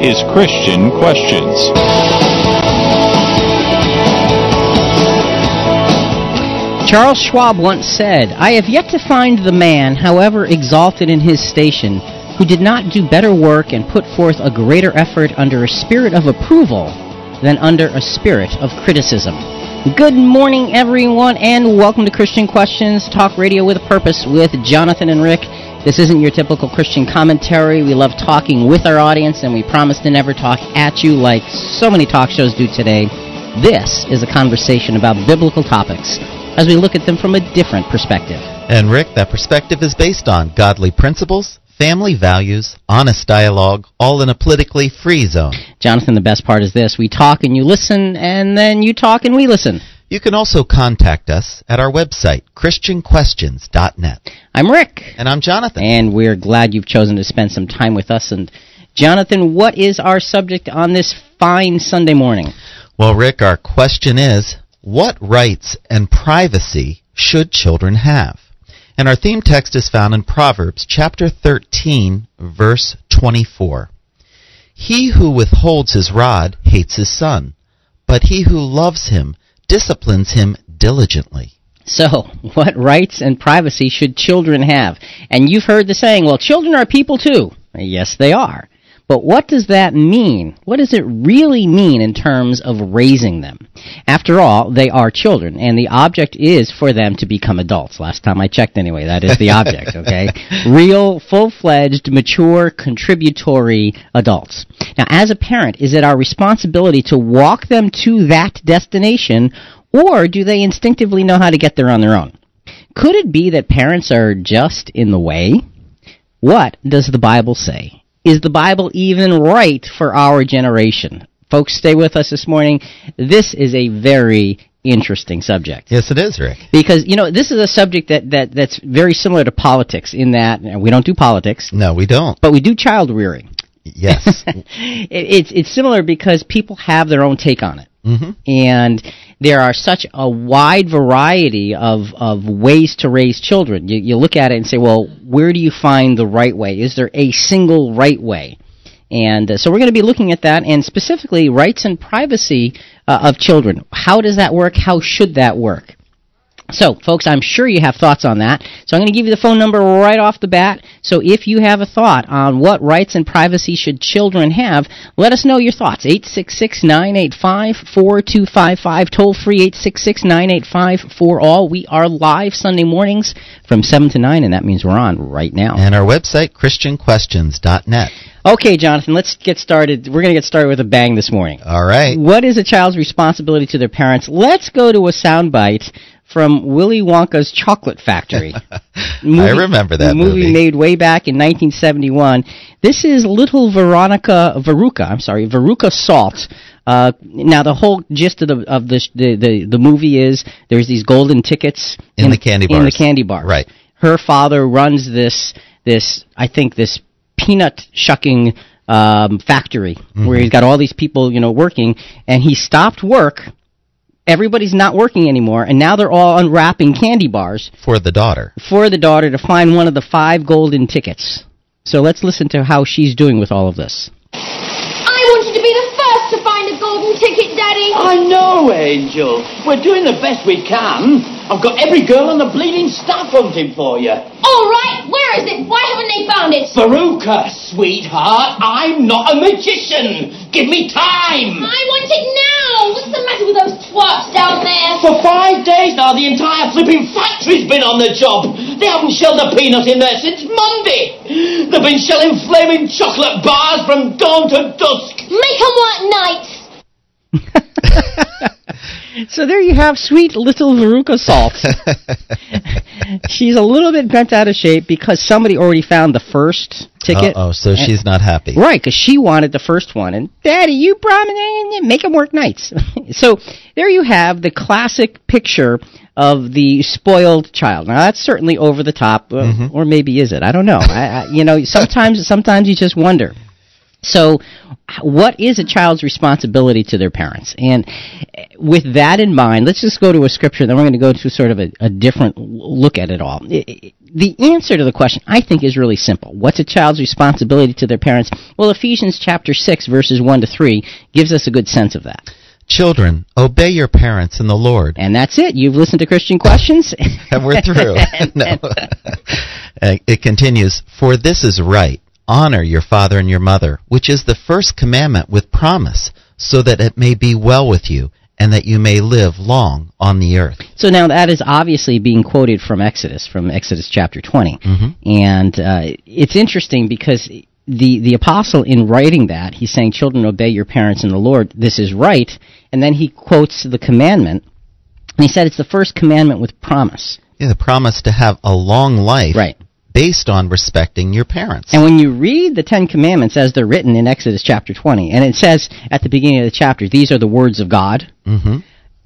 is Christian Questions. Charles Schwab once said, I have yet to find the man, however exalted in his station, who did not do better work and put forth a greater effort under a spirit of approval than under a spirit of criticism. Good morning, everyone, and welcome to Christian Questions, talk radio with a purpose with Jonathan and Rick. This isn't your typical Christian commentary. We love talking with our audience, and we promise to never talk at you like so many talk shows do today. This is a conversation about biblical topics as we look at them from a different perspective. And Rick, that perspective is based on godly principles, family values, honest dialogue, all in a politically free zone. Jonathan, the best part is this we talk and you listen, and then you talk and we listen. You can also contact us at our website, ChristianQuestions.net. I'm Rick. And I'm Jonathan. And we're glad you've chosen to spend some time with us. And Jonathan, what is our subject on this fine Sunday morning? Well, Rick, our question is what rights and privacy should children have? And our theme text is found in Proverbs chapter 13, verse 24. He who withholds his rod hates his son, but he who loves him disciplines him diligently. So, what rights and privacy should children have? And you've heard the saying, well, children are people too. Yes, they are. But what does that mean? What does it really mean in terms of raising them? After all, they are children, and the object is for them to become adults. Last time I checked, anyway, that is the object, okay? Real, full fledged, mature, contributory adults. Now, as a parent, is it our responsibility to walk them to that destination, or do they instinctively know how to get there on their own? Could it be that parents are just in the way? What does the Bible say? Is the Bible even right for our generation? Folks, stay with us this morning. This is a very interesting subject. Yes, it is, Rick. Because, you know, this is a subject that, that, that's very similar to politics in that we don't do politics. No, we don't. But we do child rearing. Yes. it, it's, it's similar because people have their own take on it. Mm-hmm. And there are such a wide variety of, of ways to raise children. You, you look at it and say, well, where do you find the right way? Is there a single right way? And uh, so we're going to be looking at that and specifically rights and privacy uh, of children. How does that work? How should that work? So, folks, I'm sure you have thoughts on that. So I'm going to give you the phone number right off the bat. So if you have a thought on what rights and privacy should children have, let us know your thoughts. 866-985-4255, toll free 866-985-4all. We are live Sunday mornings from 7 to 9, and that means we're on right now. And our website, ChristianQuestions.net. Okay, Jonathan, let's get started. We're going to get started with a bang this morning. All right. What is a child's responsibility to their parents? Let's go to a soundbite from Willy Wonka's Chocolate Factory. movie, I remember that movie, movie. made way back in 1971. This is little Veronica Veruca. I'm sorry, Veruca Salt. Uh, now the whole gist of the of the, the the the movie is there's these golden tickets in, in the candy bars. In the candy bar. Right. Her father runs this this I think this peanut shucking um, factory mm-hmm. where he's got all these people you know working, and he stopped work everybody's not working anymore, and now they're all unwrapping candy bars for the daughter. For the daughter to find one of the five golden tickets. So let's listen to how she's doing with all of this. I want you to be the first to find a golden ticket, Daddy. I know, Angel. We're doing the best we can. I've got every girl on the bleeding staff hunting for you. All right, where is it? Why haven't they found it? Veruca, sweetheart, I'm not a magician. Give me time. I want it now. What's the matter with those twats down there? For five days now, the entire flipping factory's been on the job. They haven't shelled a peanut in there since Monday. They've been shelling flaming chocolate bars from dawn to dusk. Make them work nights. so there you have sweet little Veruca Salt. she's a little bit bent out of shape because somebody already found the first ticket. Oh, so she's not happy. Right, because she wanted the first one, and Daddy, you promised make them work nights. so there you have the classic picture of the spoiled child. Now that's certainly over the top, uh, mm-hmm. or maybe is it? I don't know. I, I, you know, sometimes sometimes you just wonder. So, what is a child's responsibility to their parents? And with that in mind, let's just go to a scripture, then we're going to go to sort of a, a different look at it all. The answer to the question, I think, is really simple. What's a child's responsibility to their parents? Well, Ephesians chapter 6, verses 1 to 3 gives us a good sense of that. Children, obey your parents in the Lord. And that's it. You've listened to Christian Questions? and we're through. no. Uh, it continues, For this is right Honor your father and your mother, which is the first commandment with promise, so that it may be well with you, and that you may live long on the earth. So now that is obviously being quoted from Exodus, from Exodus chapter 20. Mm-hmm. And uh, it's interesting because the, the apostle, in writing that, he's saying, Children, obey your parents in the Lord. This is right. And then he quotes the commandment, and he said it's the first commandment with promise. Yeah, the promise to have a long life. Right based on respecting your parents. And when you read the Ten Commandments as they're written in Exodus chapter 20, and it says at the beginning of the chapter, these are the words of God, mm-hmm.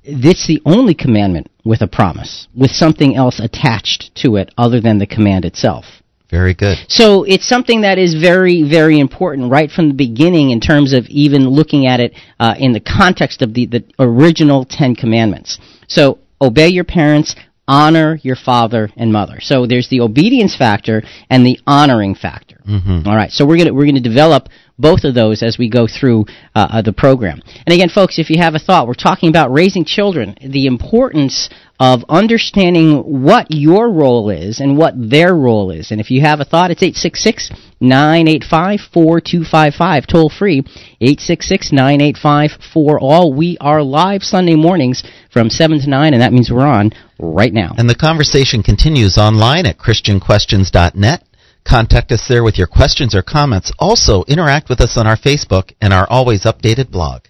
this the only commandment with a promise, with something else attached to it other than the command itself. Very good. So it's something that is very, very important right from the beginning in terms of even looking at it uh, in the context of the, the original Ten Commandments. So obey your parents, honor your father and mother. So there's the obedience factor and the honoring factor. Mm-hmm. All right. So we're gonna we're gonna develop both of those as we go through uh, uh, the program. And again, folks, if you have a thought, we're talking about raising children, the importance of understanding what your role is and what their role is. And if you have a thought, it's 866 985 4255, toll free 866 985 4 all. We are live Sunday mornings from 7 to 9, and that means we're on right now. And the conversation continues online at ChristianQuestions.net. Contact us there with your questions or comments. Also, interact with us on our Facebook and our always updated blog.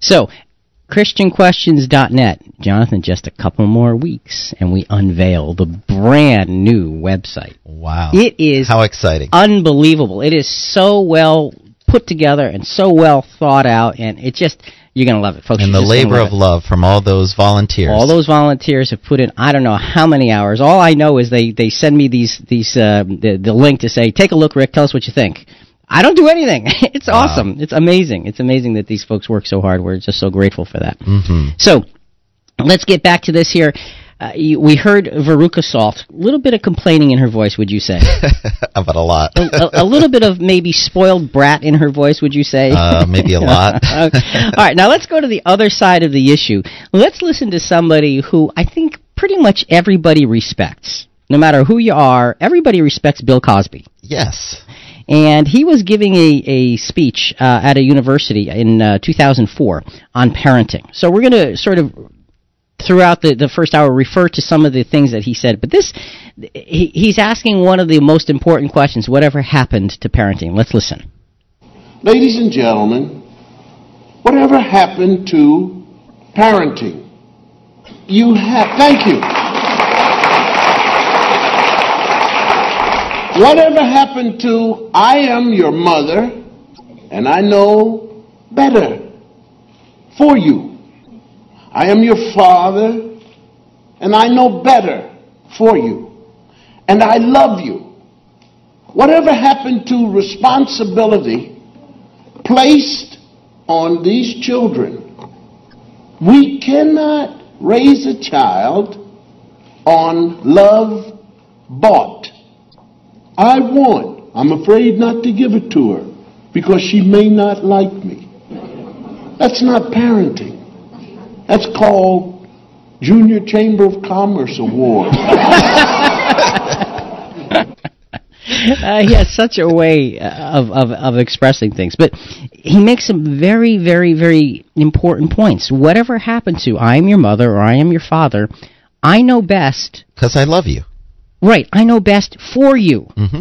So, ChristianQuestions.net. Jonathan, just a couple more weeks, and we unveil the brand new website. Wow. It is how exciting. Unbelievable. It is so well put together and so well thought out, and it just you're going to love it, folks. And You're the labor of love from all those volunteers. All those volunteers have put in I don't know how many hours. All I know is they they send me these these uh, the the link to say take a look, Rick. Tell us what you think. I don't do anything. It's wow. awesome. It's amazing. It's amazing that these folks work so hard. We're just so grateful for that. Mm-hmm. So let's get back to this here. Uh, we heard Veruca Salt. A little bit of complaining in her voice, would you say? About a lot. a, a, little bit of maybe spoiled brat in her voice, would you say? Uh, maybe a lot. All right, now let's go to the other side of the issue. Let's listen to somebody who I think pretty much everybody respects. No matter who you are, everybody respects Bill Cosby. Yes and he was giving a, a speech uh, at a university in uh, 2004 on parenting. So we're going to sort of throughout the, the first hour refer to some of the things that he said. But this, he, he's asking one of the most important questions whatever happened to parenting? Let's listen. Ladies and gentlemen, whatever happened to parenting? You have, thank you. Whatever happened to I am your mother and I know better for you? I am your father, and I know better for you. And I love you. Whatever happened to responsibility placed on these children? We cannot raise a child on love bought. I want. I'm afraid not to give it to her because she may not like me. That's not parenting. That's called Junior Chamber of Commerce Award. Uh, he has such a way of, of, of expressing things. But he makes some very, very, very important points. Whatever happened to I am your mother or I am your father, I know best. Because I love you. Right. I know best for you. Mm-hmm.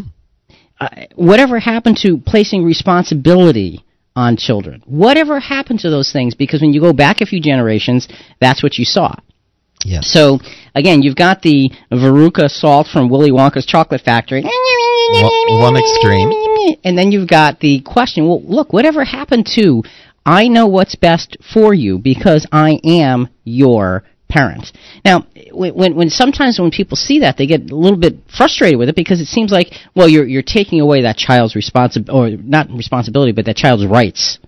Uh, whatever happened to placing responsibility on children. Whatever happened to those things? Because when you go back a few generations, that's what you saw. Yes. So again, you've got the Veruca salt from Willy Wonka's Chocolate Factory. One, one extreme. And then you've got the question, well, look, whatever happened to I know what's best for you because I am your parent. Now, when, when, when sometimes when people see that, they get a little bit frustrated with it because it seems like, well, you're you're taking away that child's responsibility, or not responsibility, but that child's rights.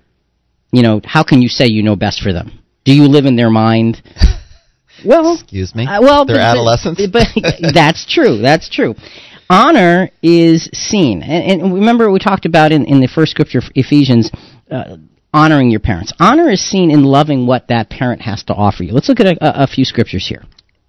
You know, how can you say you know best for them? Do you live in their mind? Well, Excuse me. uh, well, They're but, adolescents. But, but that's true. That's true. Honor is seen, and, and remember we talked about in, in the first scripture, Ephesians, uh, honoring your parents. Honor is seen in loving what that parent has to offer you. Let's look at a, a, few scriptures here.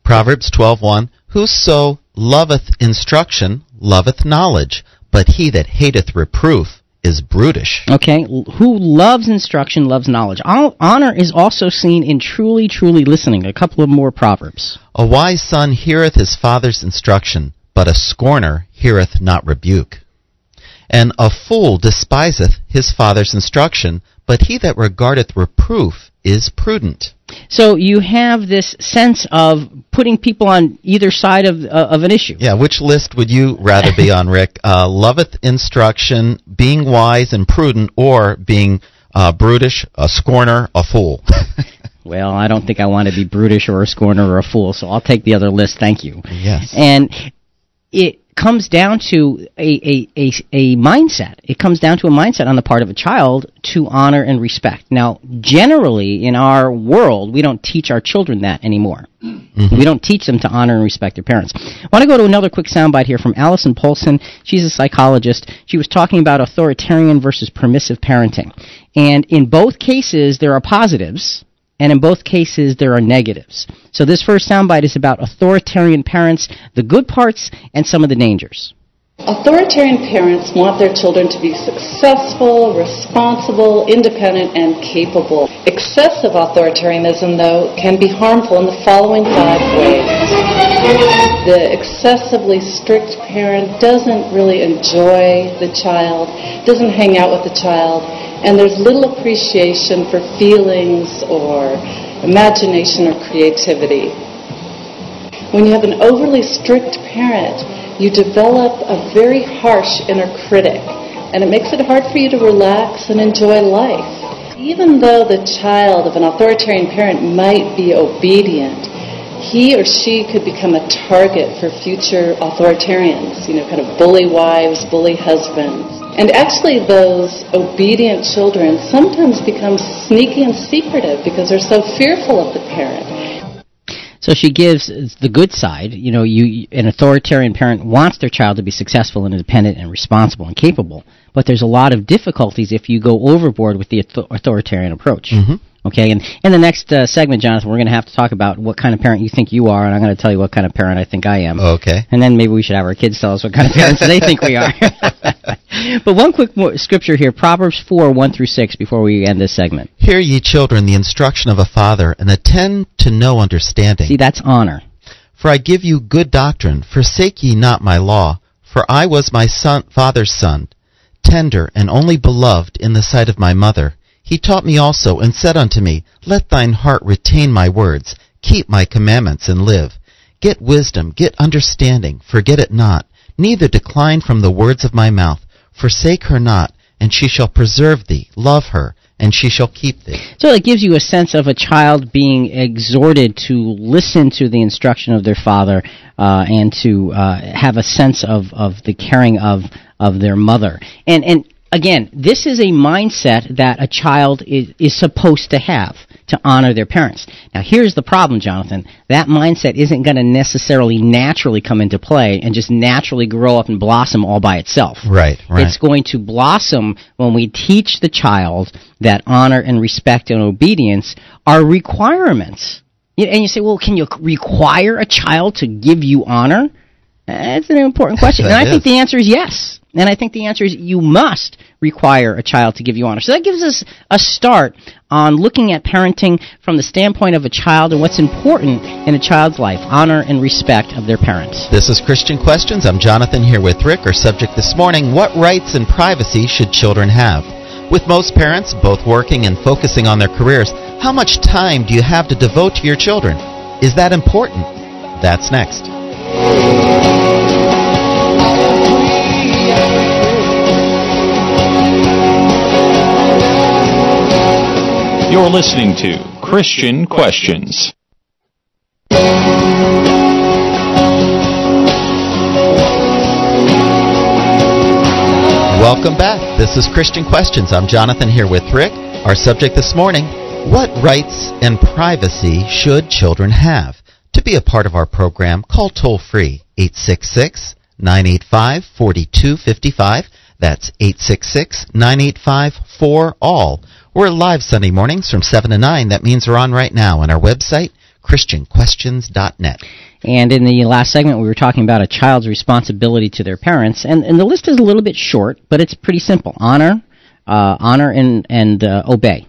Proverbs 12:1 Whoso loveth instruction loveth knowledge, but he that hateth reproof is brutish. Okay, who loves instruction loves knowledge. Honor is also seen in truly, truly listening. A couple of more proverbs. A wise son heareth his father's instruction, but a scorner heareth not rebuke. And a fool despiseth his father's instruction, but he that regardeth reproof is prudent. So you have this sense of putting people on either side of uh, of an issue. Yeah, which list would you rather be on, Rick? Uh, loveth instruction, being wise and prudent, or being uh, brutish, a scorner, a fool? Well, I don't think I want to be brutish or a scorner or a fool, so I'll take the other list. Thank you. yes. And it comes down to a, a, a, a mindset. It comes down to a mindset on the part of a child to honor and respect. Now, generally in our world, we don't teach our children that anymore. Mm-hmm. We don't teach them to honor and respect their parents. I want to go to another quick soundbite here from Allison Polson. She's a psychologist. She was talking about authoritarian versus permissive parenting. And in both cases, there are positives and in both cases there are negatives. So this first soundbite is about authoritarian parents, the good parts, and some of the dangers. Authoritarian parents want their children to be successful, responsible, independent, and capable. Excessive authoritarianism, though, can be harmful in the following five ways. The excessively strict parent doesn't really enjoy the child, doesn't hang out with the child, and there's little appreciation for feelings or imagination or creativity. When you have an overly strict parent, you develop a very harsh inner critic, and it makes it hard for you to relax and enjoy life. Even though the child of an authoritarian parent might be obedient, he or she could become a target for future authoritarians, you know, kind of bully wives, bully husbands. And actually, those obedient children sometimes become sneaky and secretive because they're so fearful of the parent. So she gives the good side. You know, you an authoritarian parent wants their child to be successful and independent and responsible and capable, but there's a lot of difficulties if you go overboard with the author- authoritarian approach. Mm-hmm. Okay, and in the next uh, segment, Jonathan, we're going to have to talk about what kind of parent you think you are, and I'm going to tell you what kind of parent I think I am. Okay. And then maybe we should have our kids tell us what kind of parents they think we are. but one quick more scripture here Proverbs 4 1 through 6 before we end this segment. Hear ye children the instruction of a father, and attend to know understanding. See, that's honor. For I give you good doctrine, forsake ye not my law. For I was my son, father's son, tender and only beloved in the sight of my mother. He taught me also, and said unto me, Let thine heart retain my words, keep my commandments, and live. Get wisdom, get understanding, forget it not, neither decline from the words of my mouth. Forsake her not, and she shall preserve thee. Love her, and she shall keep thee. So it gives you a sense of a child being exhorted to listen to the instruction of their father uh, and to uh, have a sense of, of the caring of, of their mother. And, and again, this is a mindset that a child is, is supposed to have to honor their parents. Now, here's the problem, Jonathan. That mindset isn't going to necessarily naturally come into play and just naturally grow up and blossom all by itself. Right, right. It's going to blossom when we teach the child that honor and respect and obedience are requirements. And you say, well, can you require a child to give you honor? That's an important question. and I That think the answer is yes. And I think the answer is you must require a child to give you honor. So that gives us a start on looking at parenting from the standpoint of a child and what's important in a child's life honor and respect of their parents. This is Christian Questions. I'm Jonathan here with Rick. Our subject this morning What rights and privacy should children have? With most parents both working and focusing on their careers, how much time do you have to devote to your children? Is that important? That's next. You're listening to Christian Questions. Welcome back. This is Christian Questions. I'm Jonathan here with Rick. Our subject this morning What rights and privacy should children have? To be a part of our program, call toll free 866 985 4255. That's 866 985 4ALL. We're live Sunday mornings from 7 to 9. That means we're on right now on our website, ChristianQuestions.net. And in the last segment, we were talking about a child's responsibility to their parents, and, and the list is a little bit short, but it's pretty simple: honor, uh, honor, and and uh, obey.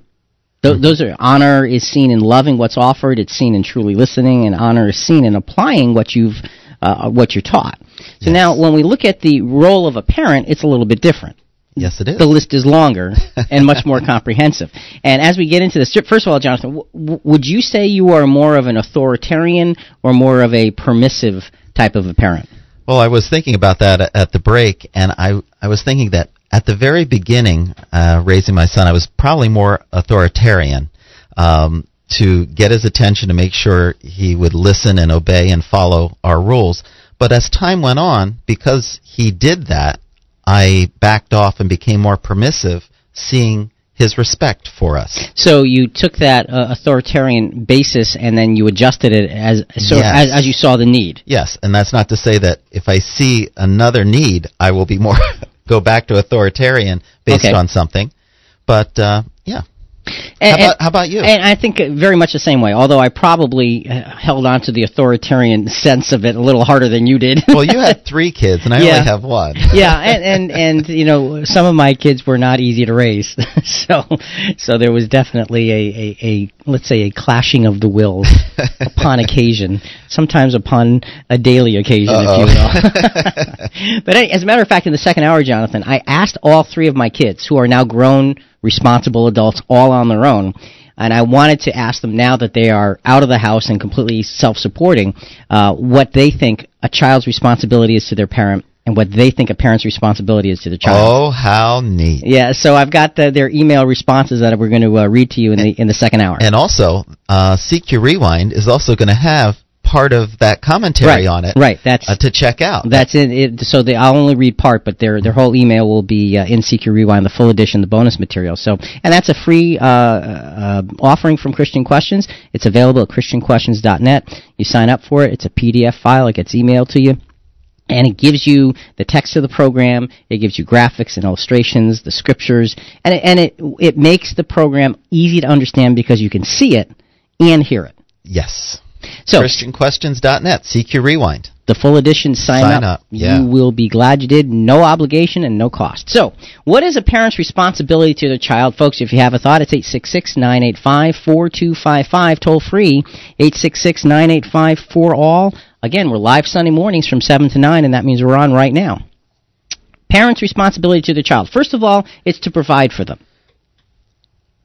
Th- Mm-hmm. Those are honor is seen in loving what's offered. It's seen in truly listening, and honor is seen in applying what you've uh, what you're taught. So now, when we look at the role of a parent, it's a little bit different. Yes, it is. The list is longer and much more comprehensive. And as we get into this, first of all, Jonathan, w- w- would you say you are more of an authoritarian or more of a permissive type of a parent? Well, I was thinking about that at- at the break, and I I was thinking that at the very beginning, uh, raising my son, I was probably more authoritarian um, to get his attention to make sure he would listen and obey and follow our rules. But as time went on, because he did that, I backed off and became more permissive, seeing his respect for us. So you took that uh, authoritarian basis and then you adjusted it as so Yes. as, as you saw the need. Yes, and that's not to say that if I see another need, I will be more go back to authoritarian based Okay. on something. But uh, And, how about how about you? And I think very much the same way. Although I probably uh, held on to the authoritarian sense of it a little harder than you did. well, you had three kids, and I Yeah. only have one. yeah, and, and and you know some of my kids were not easy to raise, so so there was definitely a, a, a let's say a clashing of the wills upon occasion, sometimes upon a daily occasion, if you will. but as a matter of fact, in the second hour, Jonathan, I asked all three of my kids, who are now grown, responsible adults, all on their own. And I wanted to ask them now that they are out of the house and completely self-supporting, uh, what they think a child's responsibility is to their parent and what they think a parent's responsibility is to the child. Oh, how neat! Yeah, so I've got the, their email responses that we're going to uh, read to you in the in the second hour. And also, uh, CQ Rewind is also going to have part of that commentary right, on it right. That's uh, to check out. that's in it. So they, I'll only read part, but their their whole email will be uh, in CQ Rewind, the full edition, the bonus material. So, and that's a free uh, uh, offering from Christian Questions. It's available at ChristianQuestions.net. You sign up for it. It's a PDF file. It gets emailed to you. And it gives you the text of the program. It gives you graphics and illustrations, the scriptures, and it, and it it makes the program easy to understand because you can see it and hear it. yes. So ChristianQuestions.net, CQ Rewind. the full edition sign, Sign up, yeah. You will be glad you did. No obligation and no cost. So, what is a parent's responsibility to their child? Folks, if you have a thought, it's 866-985-4255, toll free, 866-985-4ALL. Again, we're live Sunday mornings from 7 to 9, and that means we're on right now. Parents' responsibility to their child. First of all, it's to provide for them.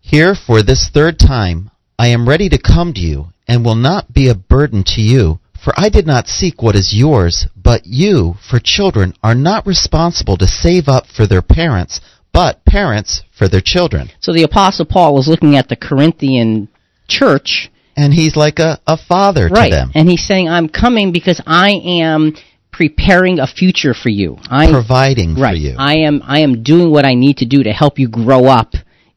Here for this third time, I am ready to come to you, and will not be a burden to you. For I did not seek what is yours, but you, for children, are not responsible to save up for their parents, but parents for their children. So the Apostle Paul was looking at the Corinthian church And he's like a, a father right. to them, And he's saying, I'm coming because I am preparing a future for you. I am providing right. for you. I am I am doing what I need to do to help you grow up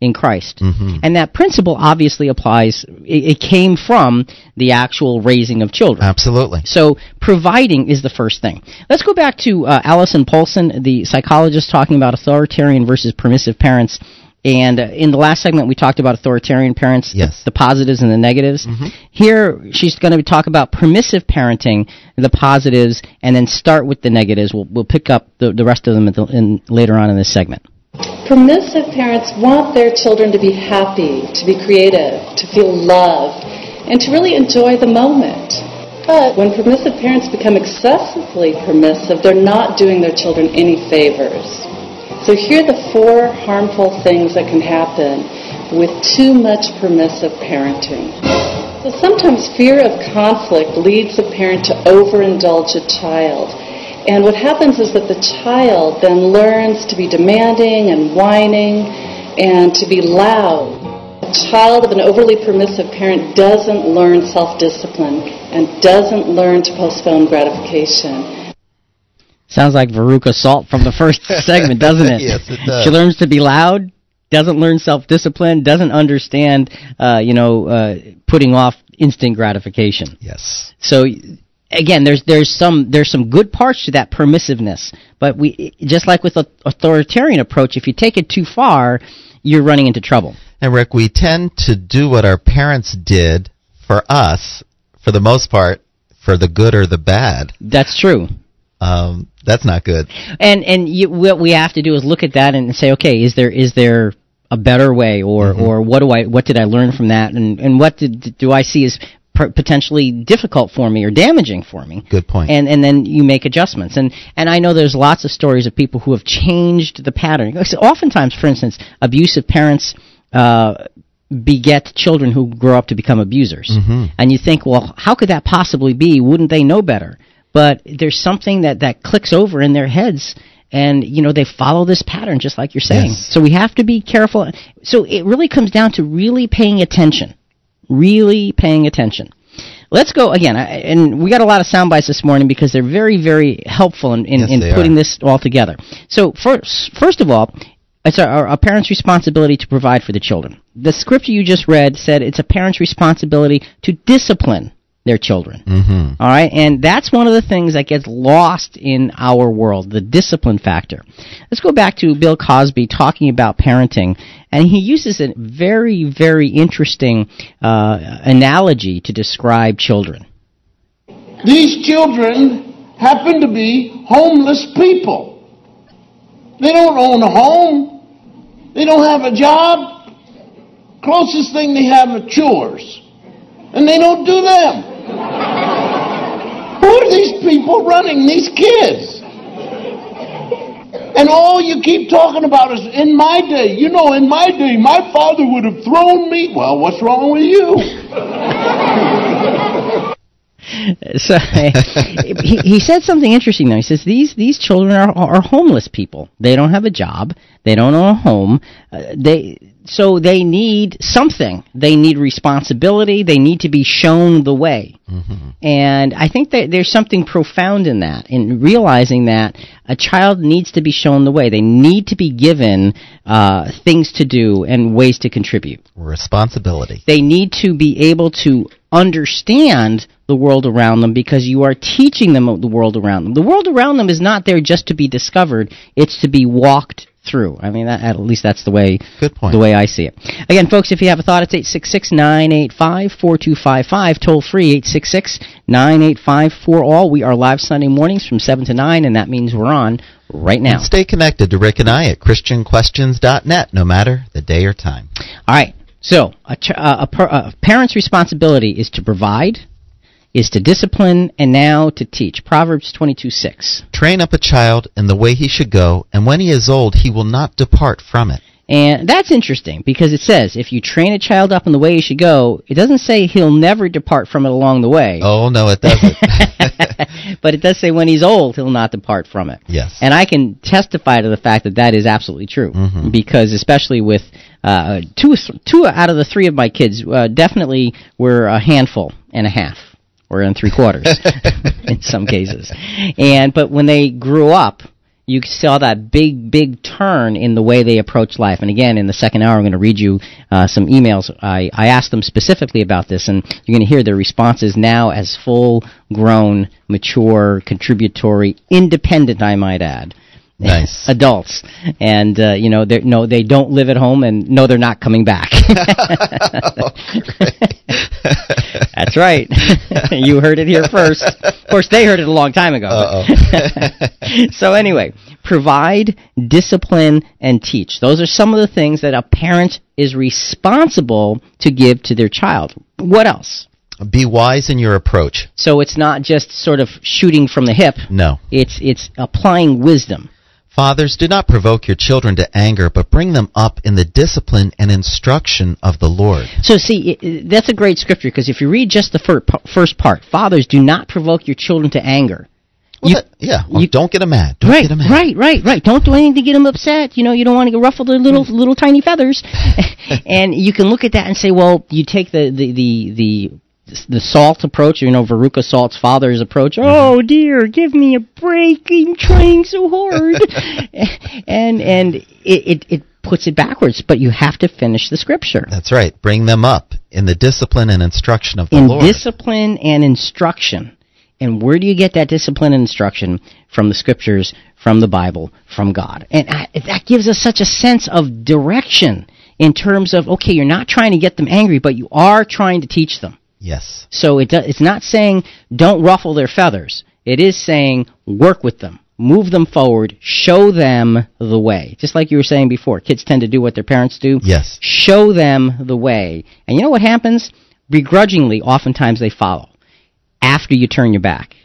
in Christ. Mhm. And that principle obviously applies it, it came from the actual raising of children. Absolutely. So providing is the first thing. Let's go back to uh, Allison Paulson, the psychologist, talking about authoritarian versus permissive parents. And uh, in the last segment, we talked about authoritarian parents, the- Yes. the, positives and the negatives. Here, she's going to talk about permissive parenting, the positives, and then start with the negatives. We'll, we'll pick up the, the rest of them at the, in, later on in this segment. Permissive parents want their children to be happy, to be creative, to feel loved, and to really enjoy the moment. But when permissive parents become excessively permissive, they're not doing their children any favors. So here are the four harmful things that can happen with too much permissive parenting. So sometimes fear of conflict leads a parent to overindulge a child. And what happens is that the child then learns to be demanding and whining and to be loud. A child of an overly permissive parent doesn't learn self-discipline and doesn't learn to postpone gratification. Sounds like Veruca Salt from the first segment, doesn't it? Yes, it does. She learns to be loud, doesn't learn self-discipline, doesn't understand, uh, you know, uh, putting off instant gratification. Yes. So again, there's there's some there's some good parts to that permissiveness, but we just like with an authoritarian approach, if you take it too far, you're running into trouble. And Rick, we tend to do what our parents did for us, for the most part, for the good or the bad. That's true. Um, that's not good. And and you, what we have to do is look at that and say, okay, is there is there a better way, or Mm-hmm. or what do I what did I learn from that, and and what did do I see as potentially difficult for me or damaging for me? Good point. And and then you make adjustments. And and I know there's lots of stories of people who have changed the pattern. So Oftentimes, for instance, abusive parents. Uh, beget children who grow up to become abusers. Mm-hmm. And you think, well, how could that possibly be? Wouldn't they know better? But there's something that, that clicks over in their heads and you know they follow this pattern just like you're saying. Yes. So we have to be careful. So it really comes down to really paying attention. Really paying attention. Let's go again, I- and we got a lot of sound bites this morning because they're very, very helpful in, in, Yes, in putting are. this all together. So first, first of all, it's a, a parent's responsibility to provide for the children. The scripture you just read said it's a parent's responsibility to discipline their children. Mm-hmm. All right, and that's one of the things that gets lost in our world, the discipline factor. Let's go back to Bill Cosby talking about parenting, and he uses a very, very interesting uh, analogy to describe children. These children happen to be homeless people. They don't own a home. They don't have a job. Closest thing they have are chores. And they don't do them. Who are these people running these kids? And all you keep talking about is in my day. You know, in my day, my father would have thrown me. Well, what's wrong with you? So he, he said something interesting though. He says these these children are are homeless people. They don't have a job. They don't own a home. Uh, they so they need something. They need responsibility. They need to be shown the way. And I think that there's something profound in that, in realizing that a child needs to be shown the way. They need to be given uh, things to do and ways to contribute. Responsibility. They need to be able to understand the world around them because you are teaching them the world around them. The world around them is not there just to be discovered; it's to be walked through. I mean, that, at least that's the way Good point. the way I see it. Again, folks, if you have a thought, it's 866-985-4255, toll free 866-985-4all. We are live Sunday mornings from 7 to 9, and that means we're on right now. And stay connected to Rick and I at ChristianQuestions.net, no matter the day or time. All right. So, a, ch- uh, a, per- a parent's responsibility is to provide, is to discipline, and now to teach. Proverbs 22 6. Train up a child in the way he should go, and when he is old, he will not depart from it. And that's interesting because it says if you train a child up in the way he should go, it doesn't say he'll never depart from it along the way. Oh, no, it doesn't. but it does say when he's old, he'll not depart from it. yes. And I can testify to the fact that that is absolutely true. Mhm. Because especially with uh, two two out of the three of my kids, uh, definitely were a handful and a half, or and three quarters in some cases. And but when they grew up. You saw that big, big turn in the way they approach life. And again, in the second hour, I'm going to read you uh, some emails. I, I asked them specifically about this, and you're going to hear their responses now as full grown, mature, contributory, independent, I might add. Nice. Adults, and uh, you know, they no, they don't live at home, and no, they're not coming back. That's right. you heard it here first. Of course, they heard it a long time ago. So anyway, provide, discipline, and teach. Those are some of the things that a parent is responsible to give to their child. What else? Be wise in your approach. So it's not just sort of shooting from the hip. No. It's it's applying wisdom. Fathers, do not provoke your children to anger, but bring them up in the discipline and instruction of the Lord. So see, that's a great scripture because if you read just the first part, fathers do not provoke your children to anger. Well, You- that- yeah, well, you- don't get them mad. Don't right, get them mad. right, right, right. Don't do anything to get them upset. You know, you don't want to ruffle their little little tiny feathers. and you can look at that and say, well, you take the the the, the the Salt approach, you know, Veruca Salt's father's approach. Mm-hmm. Oh dear, give me a break! I'm trying so hard, and and it, it it puts it backwards. But you have to finish the scripture That's right. Bring them up in the discipline and instruction of the in Lord. discipline and instruction. And where do you get that discipline and instruction from the scriptures, from the Bible, from God? And I, that gives us such a sense of direction in terms of okay, you're not trying to get them angry, but you are trying to teach them. Yes. So it do, it's not saying don't ruffle their feathers. It is saying work with them, move them forward, show them the way. Just like you were saying before, kids tend to do what their parents do. Yes. Show them the way. And you know what happens? Begrudgingly, oftentimes they follow after you turn your back.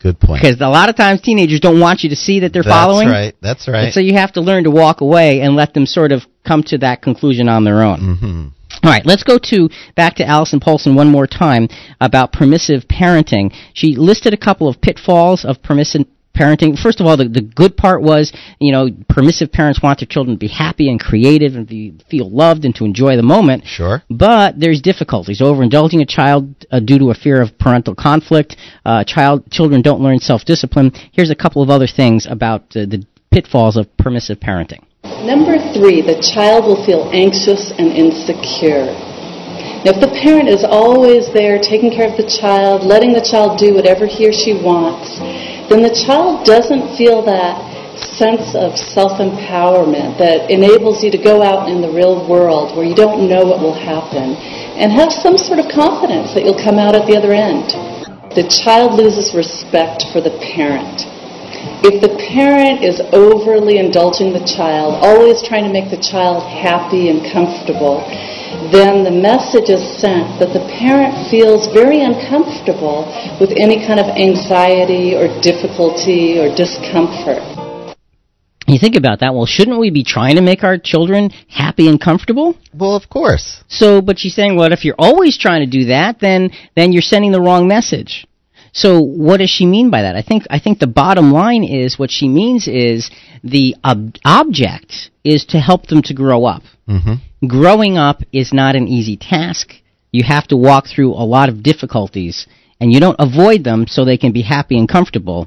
Good point. Because a lot of times teenagers don't want you to see that they're That's following. right. That's right. And so you have to learn to walk away and let them sort of come to that conclusion on their own. hmm All right, let's go to back to Allison Polson one more time about permissive parenting. She listed a couple of pitfalls of permissive parenting. First of all, the, the good part was, you know, permissive parents want their children to be happy and creative and be, feel loved and to enjoy the moment. Sure. But there's difficulties. Overindulging a child uh, due to a fear of parental conflict. Uh, child children don't learn self-discipline. Here's a couple of other things about uh, the pitfalls of permissive parenting. Number three, the child will feel anxious and insecure. If the parent is always there taking care of the child, letting the child do whatever he or she wants, then the child doesn't feel that sense of self-empowerment that enables you to go out in the real world where you don't know what will happen and have some sort of confidence that you'll come out at the other end. The child loses respect for the parent. If the parent is overly indulging the child, always trying to make the child happy and comfortable, then the message is sent that the parent feels very uncomfortable with any kind of anxiety or difficulty or discomfort. You think about that. Well, shouldn't we be trying to make our children happy and comfortable? Well, of course. So, but she's saying, well, if you're always trying to do that, then then you're sending the wrong message. So, what does she mean by that? I think I think the bottom line is what she means is the ob- object is to help them to grow up. hmm Growing up is not an easy task. You have to walk through a lot of difficulties, and you don't avoid them so they can be happy and comfortable.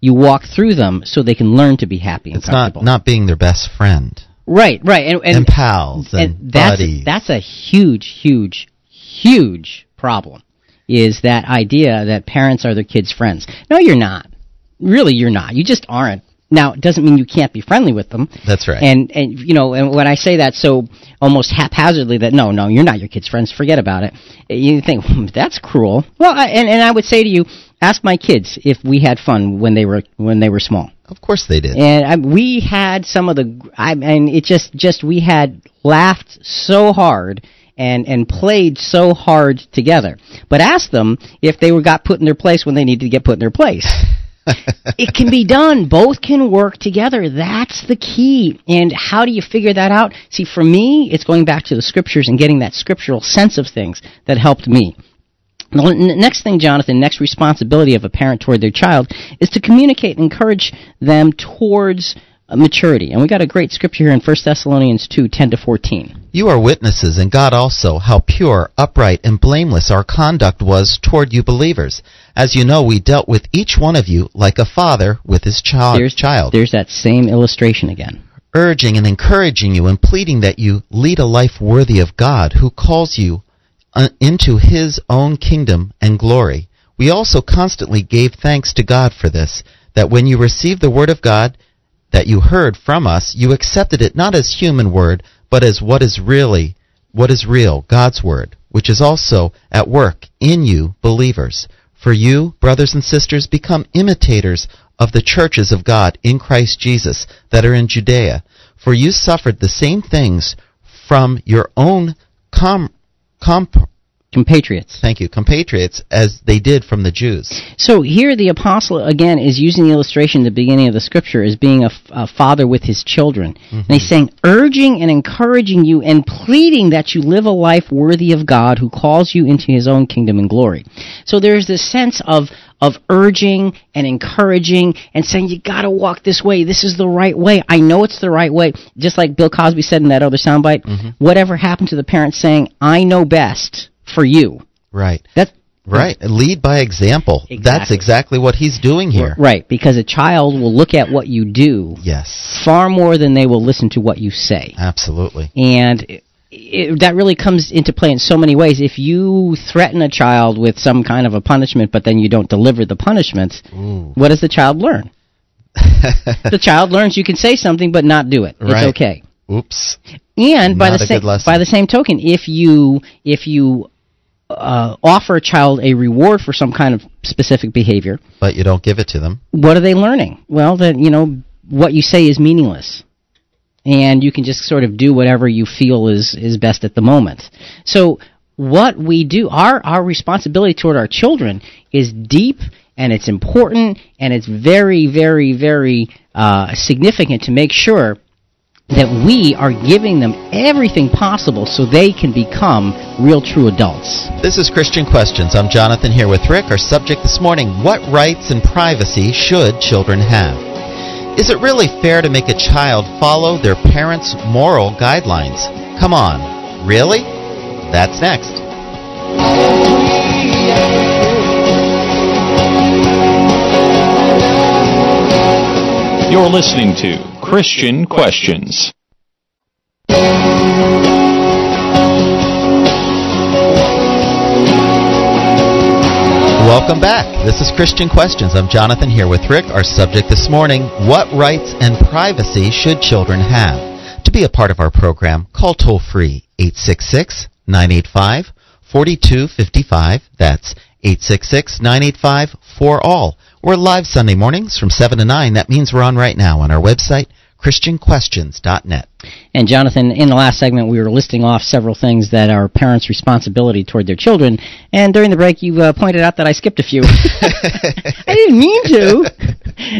You walk through them so they can learn to be happy and It's not comfortable. not being their best friend right, right, and, and, pals and, and that's buddies. that's a huge, huge, huge problem. Is that idea that parents are their kids' friends? No, you're not. Really, you're not. You just aren't. Now, it doesn't mean you can't be friendly with them. That's right. And and you know, and when I say that so almost haphazardly, that no, no, you're not your kid's friends. Forget about it. You think hmm, that's cruel. Well, I, and and I would say to you, ask my kids if we had fun when they were when they were small. of course they did. And I, we had some of the, I and it just, just we had laughed so hard and and played so hard together. But ask them if they were got put in their place when they needed to get put in their place. it can be done. Both can work together. That's the key. And how do you figure that out? See, for me, it's going back to the scriptures and getting that scriptural sense of things that helped me. The next thing, Jonathan, next responsibility of a parent toward their child is to communicate and encourage them towards maturity. And we got a great scripture here in 1 Thessalonians 2, 10 to 14. You are witnesses, and God also, how pure, upright, and blameless our conduct was toward you believers. As you know, we dealt with each one of you like a father with his child. There's, child. there's that same illustration again. urging and encouraging you and pleading that you lead a life worthy of God who calls you uh, into his own kingdom and glory. We also constantly gave thanks to God for this, that when you received the word of God that you heard from us, you accepted it not as human word, but as what is really, what is real, God's word, which is also at work in you believers. For you, brothers and sisters, become imitators of the churches of God in Christ Jesus that are in Judea. For you suffered the same things from your own com, comp, Compatriots. thank you, compatriots as they did from the Jews. So here the apostle again is using the illustration at the beginning of the scripture as being a, f- a father with his children. Mm-hmm. And he's saying, urging and encouraging you and pleading that you live a life worthy of God who calls you into his own kingdom and glory. So there's this sense of of urging and encouraging and saying you got to walk this way. This is the right way. I know it's the right way. Just like Bill Cosby said in that other soundbite, mm-hmm. whatever happened to the parents saying, "I know best for you." Right. That Right. Lead by example. That's Exactly. exactly what he's doing here. Right, because a child will look at what you do Yes. far more than they will listen to what you say. Absolutely. And it, it, that really comes into play in so many ways. If you threaten a child with some kind of a punishment, but then you don't deliver the punishment, what does the child learn? the child learns you can say something but not do it. It's okay. Oops. And by the same by the same token, if you if you uh, offer a child a reward for some kind of specific behavior, But you don't give it to them. what are they learning? Well, that you know what you say is meaningless, and you can just sort of do whatever you feel is is best at the moment. So what we do, our our responsibility toward our children is deep and it's important and it's very very very uh, significant to make sure that we are giving them everything possible so they can become real true adults. This is Christian Questions. I'm Jonathan here with Rick. Our subject this morning What rights and privacy should children have? Is it really fair to make a child follow their parents' moral guidelines? Come on, really? That's next. You're listening to Christian Questions. Welcome back. This is Christian Questions. I'm Jonathan here with Rick. Our subject this morning What rights and privacy should children have? To be a part of our program, call toll free 866 985 4255. That's 866 985 4ALL. We're live Sunday mornings from 7 to 9. That means we're on right now on our website, ChristianQuestions.net. And Jonathan, in the last segment, we were listing off several things that are parents' responsibility toward their children. And during the break, you uh, pointed out that I skipped a few. I didn't mean to.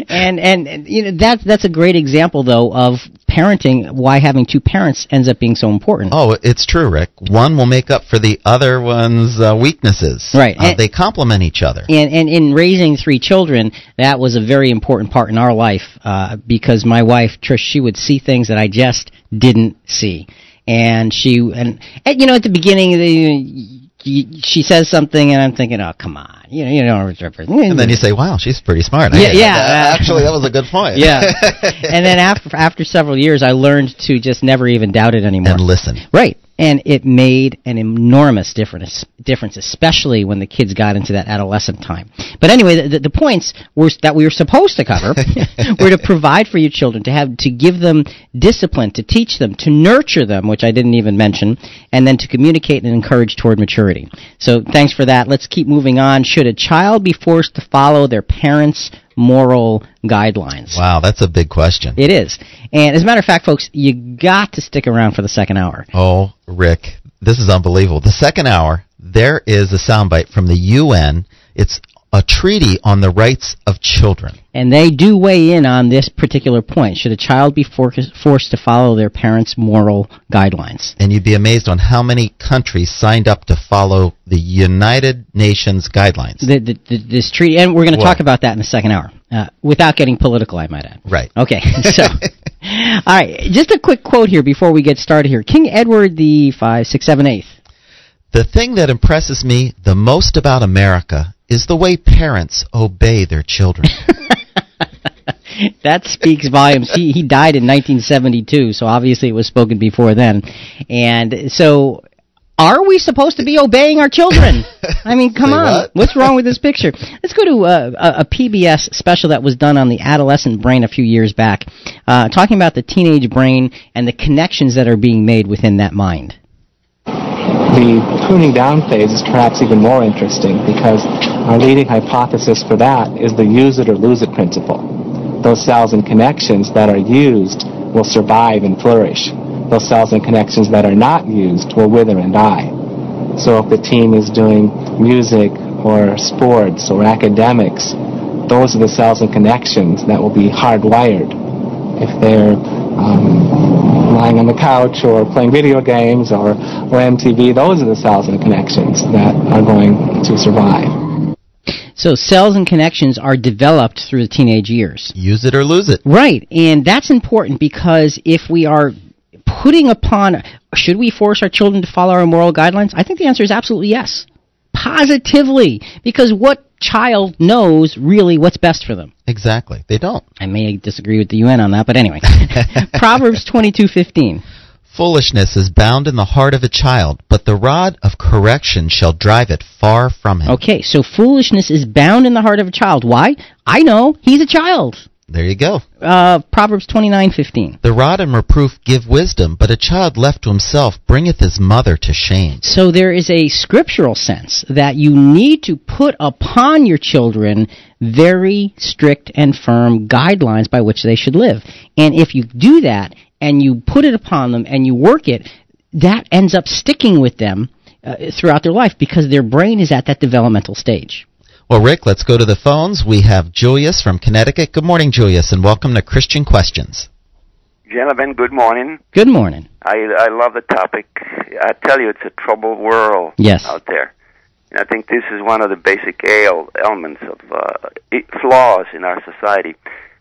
And, and and you know that's that's a great example though of parenting. Why having two parents ends up being so important. Oh, it's true, Rick. One will make up for the other one's uh, weaknesses. Right. Uh, And- they complement each other. And, and in raising three children, that was a very important part in our life uh, because my wife She would see things that I just didn't see, and she and, and you know at the beginning the, she says something and I'm thinking, oh come on, you know you don't know. And then you say, "Wow, she's pretty smart." Yeah, yeah. uh, actually, that was a good point. yeah, and then after after several years, I learned to just never even doubt it anymore. and listen. Right. And it made an enormous difference, difference, especially when the kids got into that adolescent time. But anyway, the, the, points were that we were supposed to cover were to provide for your children, to have, to give them discipline, to teach them, to nurture them, which I didn't even mention, and then to communicate and encourage toward maturity. So thanks for that. Let's keep moving on. Should a child be forced to follow their parents' moral guidelines? Wow, that's a big question. It is. And as a matter of fact, folks, you got to stick around for the second hour. Oh, Rick, this is unbelievable. The second hour, there is a soundbite from the UN. It's a treaty on the rights of children. And they do weigh in on this particular point. Should a child be for- forced to follow their parents' moral guidelines? And you'd be amazed on how many countries signed up to follow the United Nations guidelines. The, the, the, this treaty, and we're going to talk about that in the second hour, uh, without getting political, I might add. Right. Okay, so, all right, just a quick quote here before we get started here. King Edward the five, six, seven, eighth. The thing that impresses me the most about America is the way parents obey their children. that speaks volumes. He he died in 1972, so obviously it was spoken before then. And so, are we supposed to be obeying our children? I mean, come on. what? What's wrong with this picture? Let's go to uh, a, a PBS special that was done on the adolescent brain a few years back, uh, talking about the teenage brain and the connections that are being made within that mind. The tuning down phase is perhaps even more interesting because our leading hypothesis for that is the use it or lose it principle. Those cells and connections that are used will survive and flourish. Those cells and connections that are not used will wither and die. So if the team is doing music or sports or academics, those are the cells and connections that will be hardwired. If they're um, lying on the couch or playing video games or, or MTV, those are the cells and connections that are going to survive. So cells and connections are developed through the teenage years. Use it or lose it. Right, and that's important because if we are putting upon, should we force our children to follow our moral guidelines? I think the answer is absolutely yes. Positively. Because what child knows really what's best for them? Exactly. They don't. I may disagree with the UN on that, but anyway. Proverbs 22:15. Foolishness is bound in the heart of a child, but the rod of correction shall drive it far from him. Okay, so foolishness is bound in the heart of a child. Why? I know. He's a child. There you go. Uh, Proverbs 29:15. The rod and reproof give wisdom, but a child left to himself bringeth his mother to shame. So there is a scriptural sense that you need to put upon your children very strict and firm guidelines by which they should live. And if you do that and you put it upon them and you work it, that ends up sticking with them uh, throughout their life because their brain is at that developmental stage. Well, Rick, let's go to the phones. We have Julius from Connecticut. Good morning, Julius, and welcome to Christian Questions. Gentlemen, good morning. Good morning. I I love the topic. I tell you, it's a troubled world Yes. out there. And I think this is one of the basic ail, elements of uh, i- flaws in our society.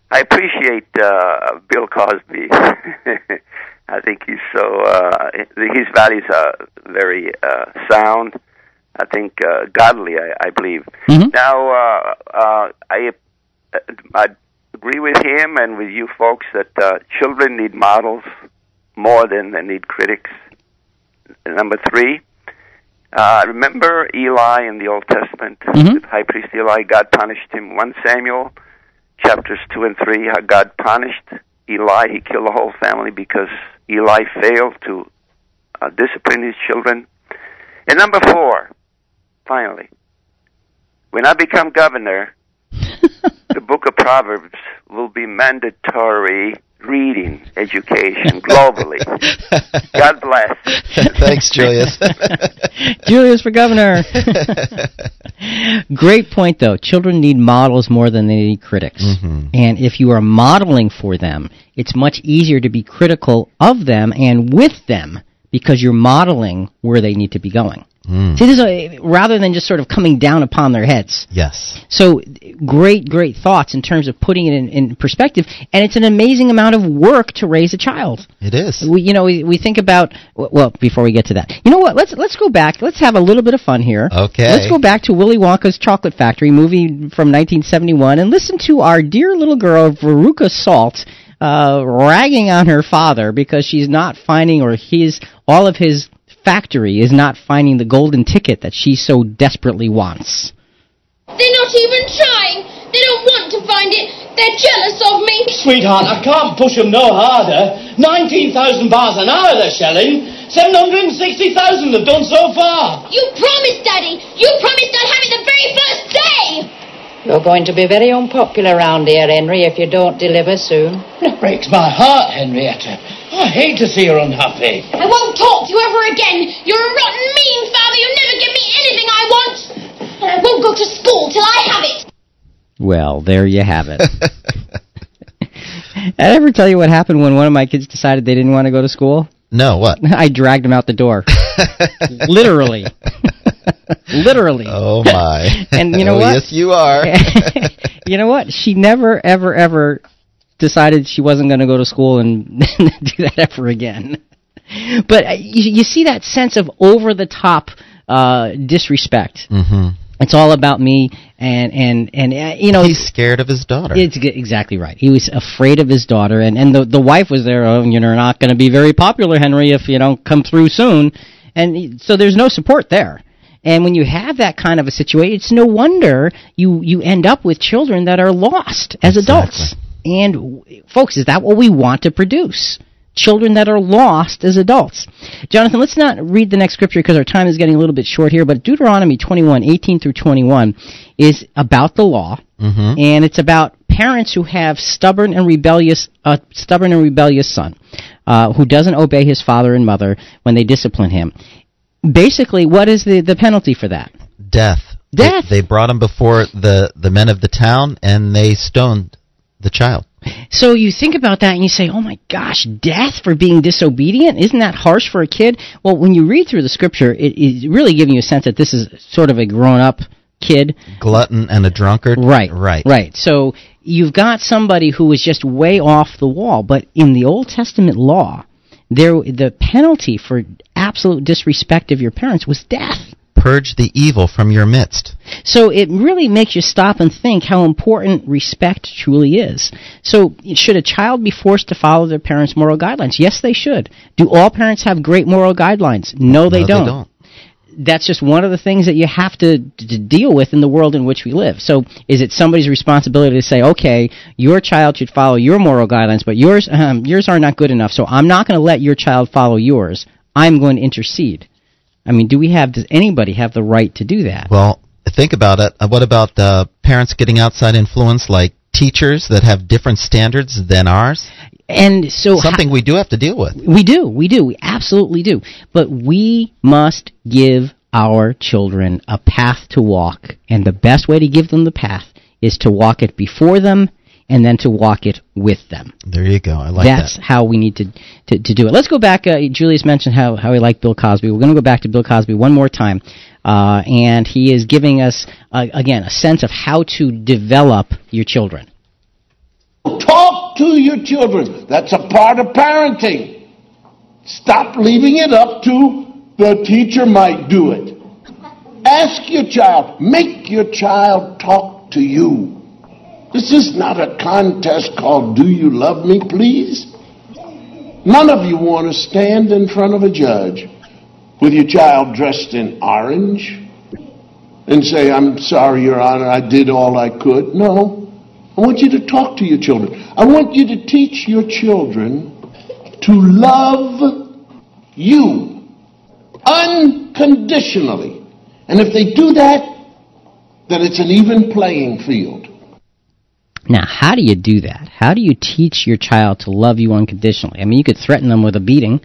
I appreciate uh, Bill Cosby. I think he's so uh, his values are very uh, sound. I think uh, godly. I, I believe. Mhm. Now, uh, uh, I I agree with him and with you folks that uh, children need models more than they need critics. Number three, uh, remember Eli in the Old Testament, Mhm. the high priest Eli. God punished him. One Samuel, chapters two and three. How God punished Eli. He killed the whole family because Eli failed to uh, discipline his children. And number four, finally, when I become governor, the book of Proverbs will be mandatory reading education globally. God bless. Thanks, Julius. Julius for governor. Great point, though. Children need models more than they need critics. Mhm. And if you are modeling for them, it's much easier to be critical of them and with them because you're modeling where they need to be going. Mm. See, this is rather than just sort of coming down upon their heads. Yes. So great, great thoughts in terms of putting it in, in perspective, and it's an amazing amount of work to raise a child. It is. We, you know, we, we think about well. Before we get to that, you know what? Let's let's go back. Let's have a little bit of fun here. Okay. Let's go back to Willy Wonka's Chocolate Factory movie from 1971 and listen to our dear little girl Veruca Salt uh, ragging on her father because she's not finding or his all of his factory is not finding the golden ticket that she so desperately wants. They're not even trying. They don't want to find it. They're jealous of me. Sweetheart, I can't push them no harder. 19,000 bars an hour they're selling. 760,000 they've done so far. You promised, Daddy. You promised I'd have it the very first day. You're going to be very unpopular round here, Henry, if you don't deliver soon. It breaks my heart, Henrietta. I hate to see her unhappy. I won't talk to you ever again. You're a rotten, mean father. You never give me anything I want. And I won't go to school till I have it. Well, there you have it. Did I ever tell you what happened when one of my kids decided they didn't want to go to school? No, what? I dragged him out the door. Literally. Literally. Oh my! And you know Oh, what? Yes, you are. you know what? She never, ever, ever decided she wasn't going to go to school and do that ever again. But uh, you, you see that sense of over the top uh, disrespect. hmm It's all about me, and and and uh, you know He's scared of his daughter. it's exactly right. He was afraid of his daughter, and and the the wife was there. Oh, you're not going to be very popular, Henry, if you don't come through soon. And so there's no support there. And when you have that kind of a situation, it's no wonder you you end up with children that are lost as adults. And folks, is that what we want to produce? Children that are lost as adults. Jonathan, let's not read the next scripture because our time is getting a little bit short here, but Deuteronomy 21, 18 through 21 is about the law hmm and it's about parents who have stubborn and rebellious, uh, stubborn and rebellious son, uh, who doesn't obey his father and mother when they discipline him. Basically, what is the the penalty for that? Death. Death. They, they brought him before the the men of the town, and they stoned the child. So you think about that and you say, "Oh my gosh, death for being disobedient? Isn't that harsh for a kid?" Well, when you read through the scripture, it is really giving you a sense that this is sort of a grown-up kid Glutton and a drunkard. Right. Right. Right. So you've got somebody who was just way off the wall, but in the Old Testament law, there the penalty for absolute disrespect of your parents was death. Purge the evil from your midst. So it really makes you stop and think how important respect truly is. So should a child be forced to follow their parents' moral guidelines? Yes, they should. Do all parents have great moral guidelines? No, they, No, don't. They don't. That's just one of the things that you have to, to deal with in the world in which we live. So is it somebody's responsibility to say, okay, your child should follow your moral guidelines, but yours, um, yours are not good enough, so I'm not going to let your child follow yours. I'm going to intercede. I mean, do we have, does anybody have the right to do that? Well, think about it. Uh, What about uh, parents getting outside influence like teachers that have different standards than ours? And so Something we do have to deal with. We do, we do, we absolutely do. But we must give our children a path to walk, and the best way to give them the path is to walk it before them and then to walk it with them. There you go. I like that. That's that. how we need to, to, to do it. Let's go back. Uh, Julius mentioned how, how he liked Bill Cosby. We're going to go back to Bill Cosby one more time. Uh, and he is giving us, uh, again, a sense of how to develop your children. Talk to your children. That's a part of parenting. Stop leaving it up to the teacher might do it. Ask your child. Make your child talk to you. This is not a contest called Do You Love Me, Please? None of you want to stand in front of a judge with your child dressed in orange and say, I'm sorry, Your Honor, I did all I could. No. I want you to talk to your children. I want you to teach your children to love you unconditionally. And if they do that, then it's an even playing field. Now, how do you do that? How do you teach your child to love you unconditionally? I mean, you could threaten them with a beating,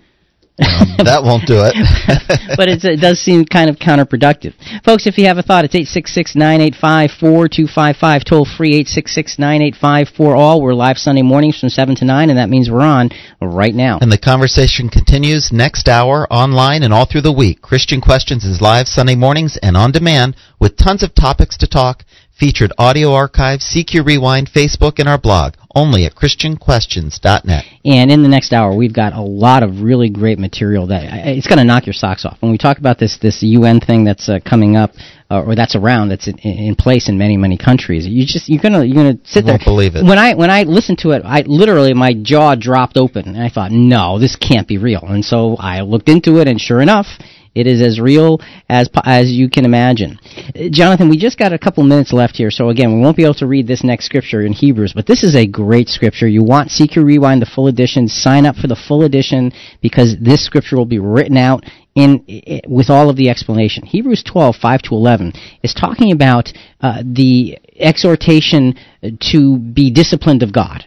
um, that won't do it. but it's, it does seem kind of counterproductive. Folks, if you have a thought, it's 866-985-4255, toll free 866-985-4all. We're live Sunday mornings from 7 to 9, and that means we're on right now. And the conversation continues next hour online and all through the week. Christian Questions is live Sunday mornings and on demand with tons of topics to talk, featured audio archives, CQ Rewind, Facebook, and our blog, only at ChristianQuestions.net. And in the next hour, we've got a lot of really great material that it's going to knock your socks off. When we talk about this this UN thing that's uh, coming up uh, or that's around, that's in, in place in many many countries, you just you're gonna you're gonna sit there. believe it. When I when I listened to it, I literally my jaw dropped open, and I thought, no, this can't be real. And so I looked into it, and sure enough. It is as real as as you can imagine. Jonathan, we just got a couple minutes left here, so again, we won't be able to read this next scripture in Hebrews, but this is a great scripture. You want CQ Rewind, the full edition, sign up for the full edition because this scripture will be written out in i- with all of the explanation. Hebrews 12, 5 to 11 is talking about uh, the exhortation to be disciplined of God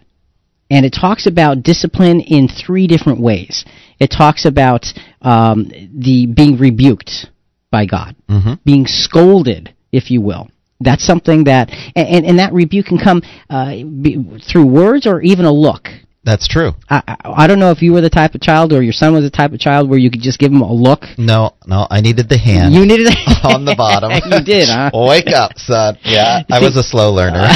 and it talks about discipline in three different ways. It talks about um, the being rebuked by God, Mm-hmm. being scolded, if you will. That's something that, and, and that rebuke can come uh, be, through words or even a look. That's true. I, I, I don't know if you were the type of child or your son was the type of child where you could just give him a look. No, no, I needed the hand. You needed on the bottom. you did, huh? Wake up, son. Yeah, I was a slow learner.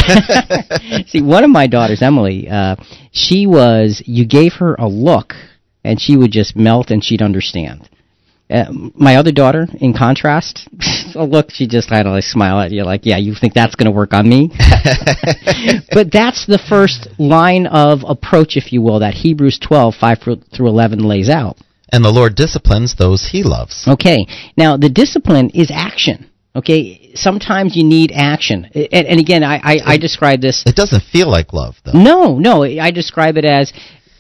See, one of my daughters, Emily, uh, she was, you gave her a look, and she would just melt and she'd understand. Uh, my other daughter, in contrast, look, she just had to like smile at you, like, yeah, you think that's going to work on me? but that's the first line of approach, if you will, that Hebrews 12, 5 through 11 lays out. and the Lord disciplines those he loves. Okay. Now, the discipline is action. Okay. Sometimes you need action. And, and again, I, I, I describe this. It doesn't feel like love, though. No, no. I describe it as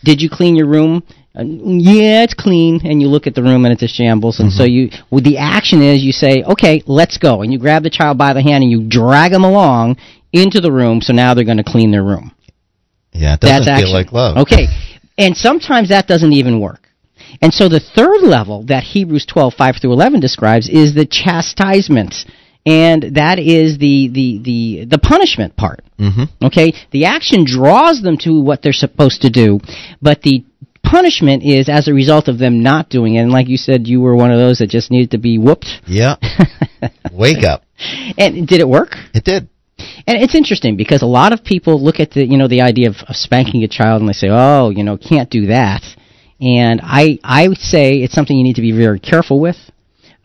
did you clean your room? Uh, yeah, it's clean, and you look at the room and it's a shambles. And so you, well, the action is you say, okay, let's go, and you grab the child by the hand and you drag them along into the room. So now they're going to clean their room. Yeah, it That's doesn't action. feel like love. Okay. And sometimes that doesn't even work. And so the third level that Hebrews 12, 5 through 11 describes is the chastisement. And that is the, the, the, the punishment part. Mm-hmm. Okay? The action draws them to what they're supposed to do, but the punishment is as a result of them not doing it. And like you said, you were one of those that just needed to be whooped. Yeah. Wake up. And did it work? It did. And it's interesting because a lot of people look at the you know the idea of, of spanking a child and they say, oh, you know, can't do that. And I I would say it's something you need to be very careful with.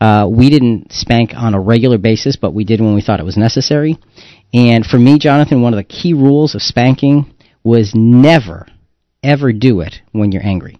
Uh, we didn't spank on a regular basis, but we did when we thought it was necessary. And for me, Jonathan, one of the key rules of spanking was never, ever do it when you're angry.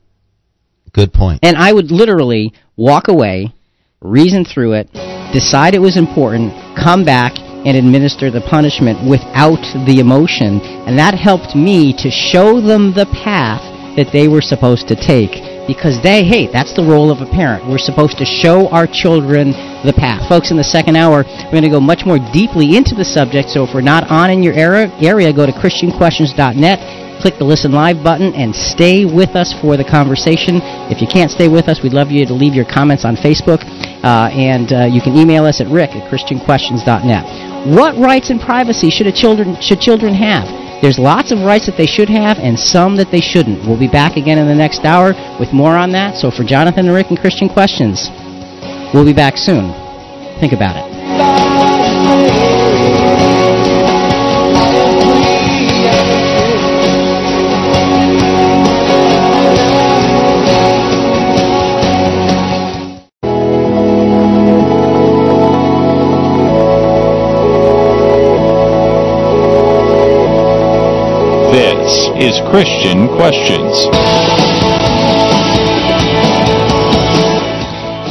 Good point. And I would literally walk away, reason through it, decide it was important, come back, and administer the punishment without the emotion. And that helped me to show them the path that they were supposed to take. Because they, hey, that's the role of a parent. We're supposed to show our children the path. Folks, in the second hour, we're going to go much more deeply into the subject. So if we're not on in your area, go to ChristianQuestions.net click the listen live button and stay with us for the conversation. If you can't stay with us, we'd love you to leave your comments on Facebook, uh, and uh, you can email us at rick at christianquestions.net. What rights and privacy should children should children have? There's lots of rights that they should have and some that they shouldn't. We'll be back again in the next hour with more on that. So for Jonathan and Rick and Christian Questions, we'll be back soon. Think about it. Is Christian Questions.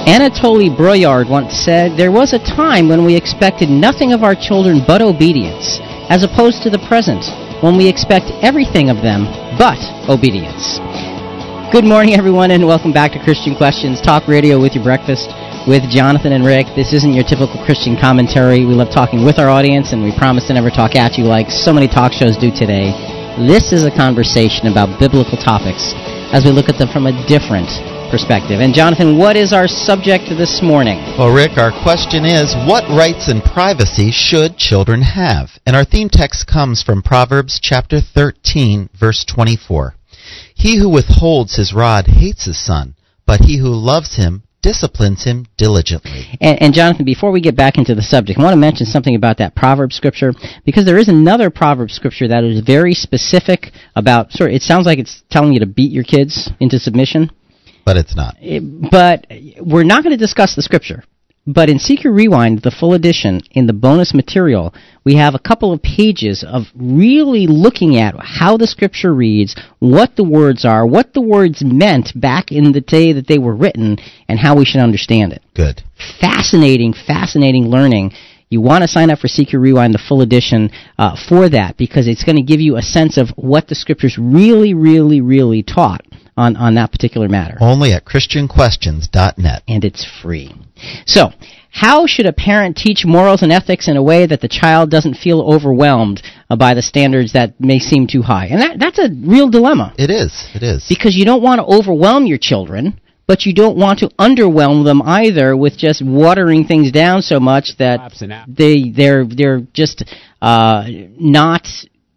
Anatole Broyard once said, There was a time when we expected nothing of our children but obedience, as opposed to the present, when we expect everything of them but obedience. Good morning, everyone, and welcome back to Christian Questions, talk radio with your breakfast with Jonathan and Rick. This isn't your typical Christian commentary. We love talking with our audience, and we promise to never talk at you like so many talk shows do today. This is a conversation about biblical topics as we look at them from a different perspective. And Jonathan, what is our subject this morning? Well, Rick, our question is what rights and privacy should children have? And our theme text comes from Proverbs chapter 13, verse 24. He who withholds his rod hates his son, but he who loves him disciplines him diligently. And, and, Jonathan, before we get back into the subject, I want to mention something about that proverb scripture because there is another proverb scripture that is very specific about. Sort of, it sounds like it's telling you to beat your kids into submission, but it's not. It, but we're not going to discuss the scripture. But in CQ Rewind, the full edition, in the bonus material, we have a couple of pages of really looking at how the scripture reads, what the words are, what the words meant back in the day that they were written, and how we should understand it. Good. Fascinating, fascinating learning. You want to sign up for CQ Rewind, the full edition, uh, for that because it's going to give you a sense of what the scriptures really, really, really taught on, on that particular matter. Only at ChristianQuestions.net. And it's free. So, how should a parent teach morals and ethics in a way that the child doesn't feel overwhelmed uh, by the standards that may seem too high? And that, that's a real dilemma. It is. It is. Because you don't want to overwhelm your children, but you don't want to underwhelm them either with just watering things down so much that they they're they're just uh, not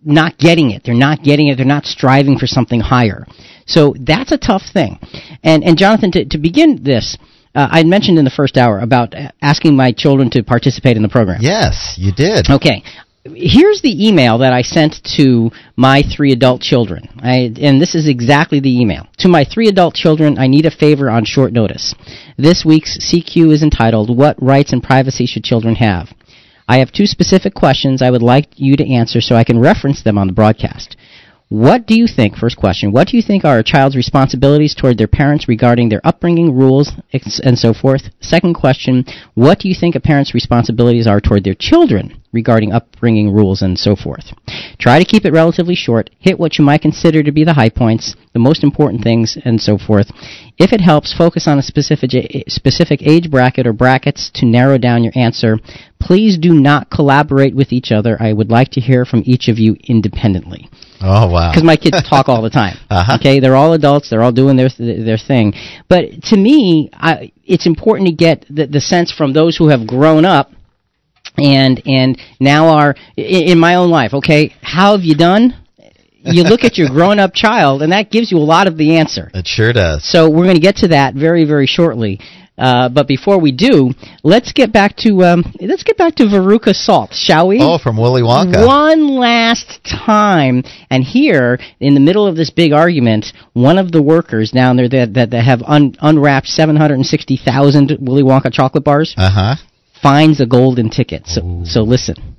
not getting it. They're not getting it. They're not striving for something higher. So that's a tough thing. And and Jonathan, to, to begin this, uh, I mentioned in the first hour about asking my children to participate in the program. Yes, you did. Okay. Here's the email that I sent to my three adult children. I, and this is exactly the email. To my three adult children, I need a favor on short notice. This week's CQ is entitled, What Rights and Privacy Should Children Have? I have two specific questions I would like you to answer so I can reference them on the broadcast. What do you think, first question, what do you think are a child's responsibilities toward their parents regarding their upbringing, rules, and so forth? Second question, what do you think a parent's responsibilities are toward their children regarding upbringing, rules, and so forth? Try to keep it relatively short, hit what you might consider to be the high points, the most important things, and so forth. If it helps, focus on a specific, specific age bracket or brackets to narrow down your answer. Please do not collaborate with each other. I would like to hear from each of you independently. Oh wow! Because my kids talk all the time. uh-huh. Okay, they're all adults. They're all doing their their thing. But to me, I, it's important to get the, the sense from those who have grown up and and now are in my own life. Okay, how have you done? You look at your grown up child, and that gives you a lot of the answer. It sure does. So we're going to get to that very very shortly. Uh, but before we do, let's get back to um, let's get back to Veruca Salt, shall we? Oh, from Willy Wonka. One last time, and here in the middle of this big argument, one of the workers down there that that, that have un- unwrapped seven hundred and sixty thousand Willy Wonka chocolate bars Uh huh. Finds a golden ticket. So so listen.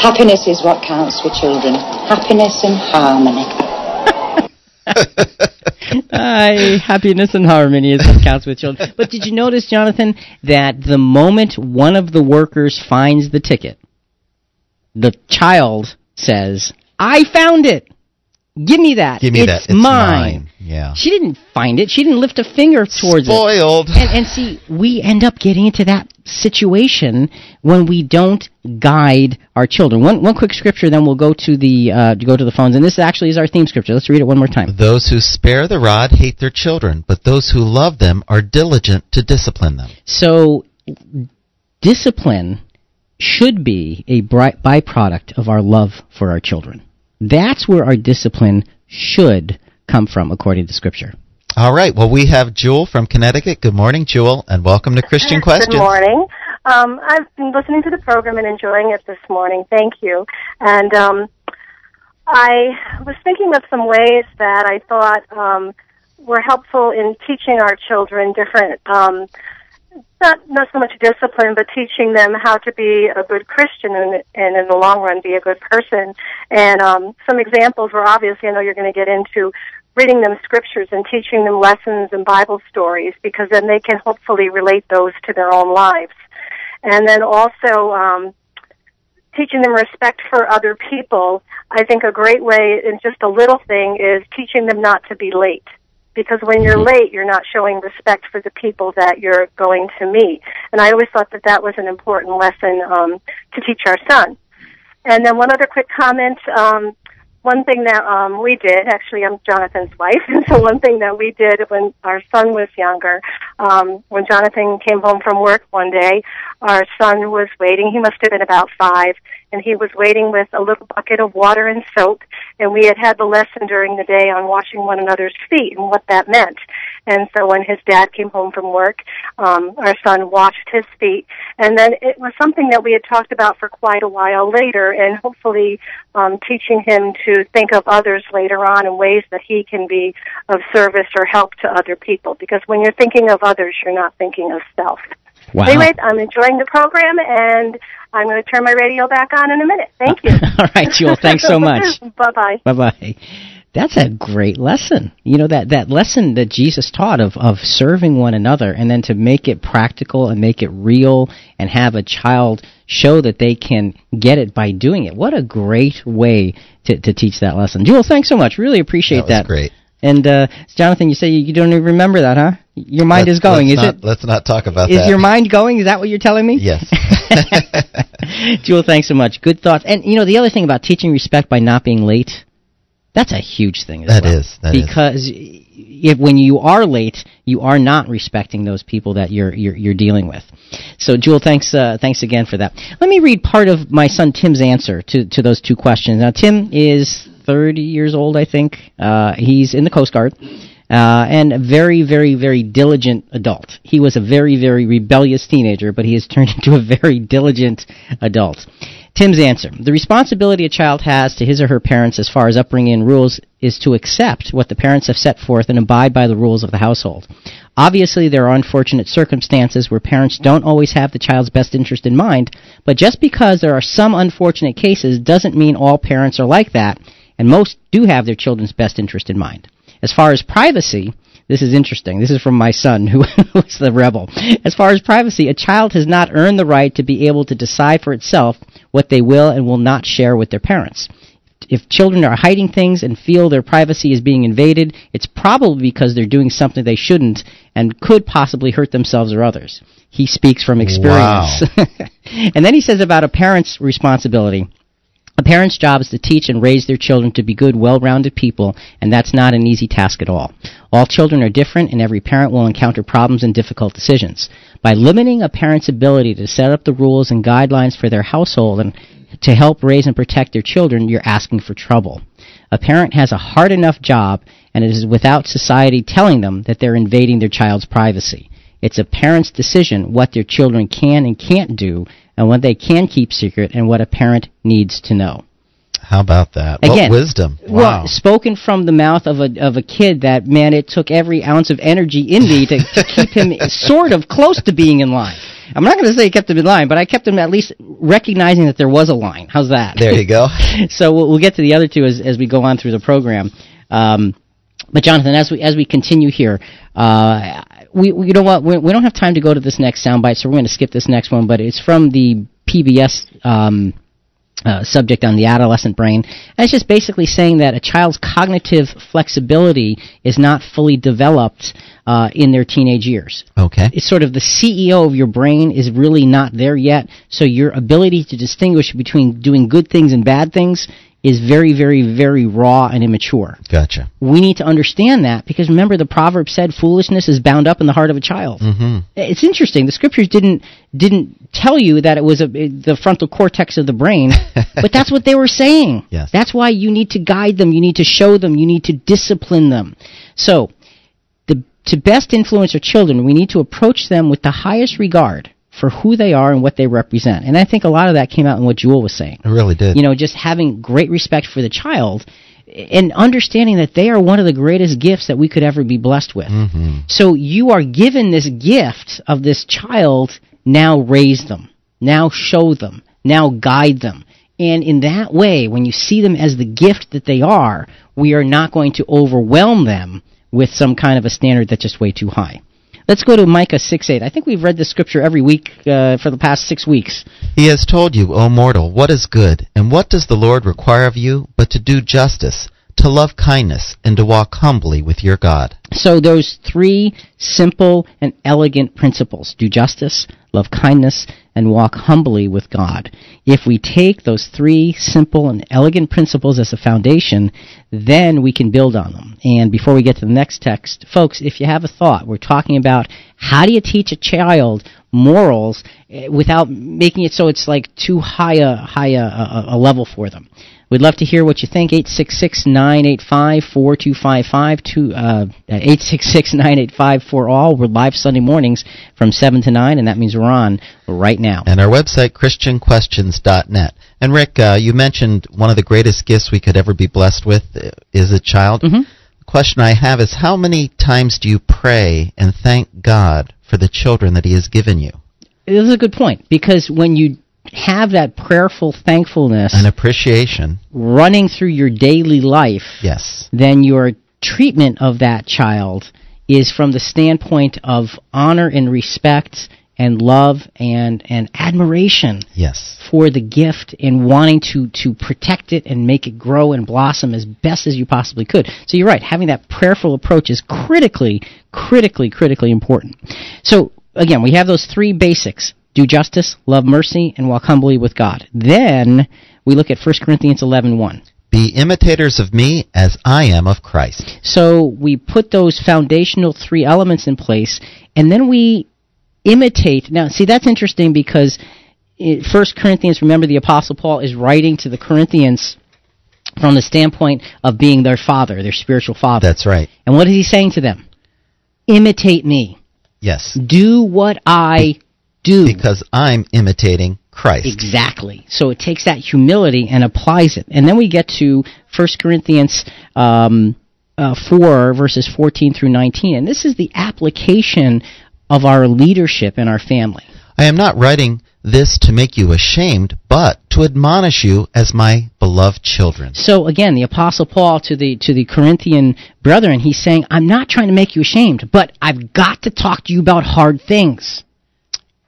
Happiness is what counts for children. Happiness and harmony. Aye, happiness and harmony is what counts with children. But did you notice, Jonathan, that the moment one of the workers finds the ticket, the child says, I found it! Give me that. Give me it's that. It's mine. mine. Yeah. She didn't find it. She didn't lift a finger towards it. Spoiled. And, and see, we end up getting into that situation when we don't guide our children. One, one quick scripture, then we'll go to the uh, go to the phones. And this actually is our theme scripture. Let's read it one more time. Those who spare the rod hate their children, but those who love them are diligent to discipline them. So, discipline should be a byproduct of our love for our children. That's where our discipline should come from, according to Scripture. All right. Well, we have Jewel from Connecticut. Good morning, Jewel, and welcome to Christian Questions. Good morning. Um, I've been listening to the program and enjoying it this morning. Thank you. And um, I was thinking of some ways that I thought um, were helpful in teaching our children different, um, not not so much discipline, but teaching them how to be a good Christian and, and in the long run be a good person. And um, some examples were obviously I know you're going to get into reading them scriptures and teaching them lessons and Bible stories because then they can hopefully relate those to their own lives. And then also um, teaching them respect for other people. I think a great way, and just a little thing, is teaching them not to be late. Because when you're late, you're not showing respect for the people that you're going to meet. And I always thought that that was an important lesson um, to teach our son. And then one other quick comment. Um, one thing that um, we did, actually, I'm Jonathan's wife, and so one thing that we did when our son was younger, um, when Jonathan came home from work one day, our son was waiting. He must have been about five, and he was waiting with a little bucket of water and soap. And we had had the lesson during the day on washing one another's feet and what that meant. And so when his dad came home from work, um, our son washed his feet. And then it was something that we had talked about for quite a while later, and hopefully um, teaching him to think of others later on in ways that he can be of service or help to other people. Because when you're thinking of others, you're not thinking of self. Wow. Anyway, I'm enjoying the program, and I'm going to turn my radio back on in a minute. Thank you. All right, Jewel. Thanks so much. bye bye. Bye bye. That's a great lesson. You know that that lesson that Jesus taught of of serving one another, and then to make it practical and make it real, and have a child show that they can get it by doing it. What a great way to to teach that lesson. Jewel, thanks so much. Really appreciate That that. great. And uh, Jonathan, you say you, don't even remember that, huh? Your mind Let's- is going. Is not, it? Let's not talk about Is that. your mind going? Is that what you're telling me? Yes. Jewel, thanks so much. Good thoughts. And you know the other thing about teaching respect by not being late, that's a huge thing. As That well. is, that is. because if when you are late, you are not respecting those people that you're you're, you're dealing with. So, Jewel, thanks uh, thanks again for that. Let me read part of my son Tim's answer to to those two questions. Now, Tim is 30 years old, I think. Uh, he's in the Coast Guard. Uh, and a very, very, very diligent adult. He was a very, very rebellious teenager, but he has turned into a very diligent adult. Tim's answer. The responsibility a child has to his or her parents as far as upbringing and rules is to accept what the parents have set forth and abide by the rules of the household. Obviously, there are unfortunate circumstances where parents don't always have the child's best interest in mind, but just because there are some unfortunate cases doesn't mean all parents are like that, and most do have their children's best interest in mind. As far as privacy, this is interesting. This is from my son, who was the rebel. As far as privacy, a child has not earned the right to be able to decide for itself what they will and will not share with their parents. if children are hiding things and feel their privacy is being invaded, it's probably because they're doing something they shouldn't and could possibly hurt themselves or others. He speaks from experience. and then he says about a parent's responsibility. A parent's job is to teach and raise their children to be good, well-rounded people, and that's not an easy task at all. All children are different, and every parent will encounter problems and difficult decisions. By limiting a parent's ability to set up the rules and guidelines for their household and to help raise and protect their children, you're asking for trouble. A parent has a hard enough job, and it is without society telling them that they're invading their child's privacy. It's a parent's decision what their children can and can't do, and what they can keep secret, and what a parent needs to know. How about that? Again, what wisdom. Wow. Well, spoken from the mouth of a of a kid that man, it took every ounce of energy in me to, to keep him sort of close to being in line. I'm not going to say I kept him in line, but I kept him at least recognizing that there was a line. How's that? There you go. so we'll, we'll, get to the other two as as we go on through the program. Um, but Jonathan, as we as we continue here, uh, we, we you know what we, we don't have time to go to this next soundbite, so we're going to skip this next one. But it's from the PBS. Um, uh, subject on the adolescent brain. And it's just basically saying that a child's cognitive flexibility is not fully developed uh, in their teenage years. Okay. It's sort of the CEO of your brain is really not there yet, so your ability to distinguish between doing good things and bad things is very, very, very raw and immature. Gotcha. We need to understand that because remember the proverb said foolishness is bound up in the heart of a child. Mm-hmm. It's interesting. The scriptures didn't didn't tell you that it was a, the frontal cortex of the brain, but that's what they were saying. Yes. That's why you need to guide them, you need to show them, you need to discipline them. So, the to best influence our children, we need to approach them with the highest regard for who they are and what they represent. And I think a lot of that came out in what Jewel was saying. It really did. You know, just having great respect for the child and understanding that they are one of the greatest gifts that we could ever be blessed with. Mm-hmm. So you are given this gift of this child, now raise them, now show them, now guide them. And in that way, when you see them as the gift that they are, we are not going to overwhelm them with some kind of a standard that's just way too high. Let's go to Micah 6 8. I think we've read this scripture every week uh, for the past six weeks. He has told you, O mortal, what is good, and what does the Lord require of you but to do justice, to love kindness, and to walk humbly with your God. So those three simple and elegant principles do justice, love kindness, and walk humbly with God. If we take those three simple and elegant principles as a foundation, then we can build on them. And before we get to the next text, folks, if you have a thought, we're talking about how do you teach a child morals eh, without making it so it's like too high a high a, a, a level for them. We'd love to hear what you think. 866-985-4255, 866-985-4ALL. We're live Sunday mornings from 7 to 9, and that means we're on right now. And our website, christianquestions.net. And Rick, uh, you mentioned one of the greatest gifts we could ever be blessed with is a child. Mm-hmm. The question I have is how many times do you pray and thank God for the children that He has given you? This is a good point, because when you have that prayerful thankfulness and appreciation. running through your daily life, yes, then your treatment of that child is from the standpoint of honor and respect and love and and admiration yes. for the gift and wanting to to protect it and make it grow and blossom as best as you possibly could. So you're right, having that prayerful approach is critically critically critically important. So again, we have those three basics do justice, love mercy, and walk humbly with God. Then we look at 1 Corinthians 11.1. Be imitators of me as I am of Christ. So we put those foundational three elements in place, and then we imitate. Now, see, that's interesting because First Corinthians, remember the Apostle Paul is writing to the Corinthians from the standpoint of being their father, their spiritual father. That's right. And what is he saying to them? Imitate me. Yes. Do what I do. Because I'm imitating Christ. Exactly. So it takes that humility and applies it. And then we get to 1 Corinthians um, uh, 4, verses 14 through 19. And this is the application of our leadership in our family. I am not writing this to make you ashamed, but to admonish you as my beloved children. So again, the apostle Paul to the to the Corinthian brethren, he's saying, I'm not trying to make you ashamed, but I've got to talk to you about hard things.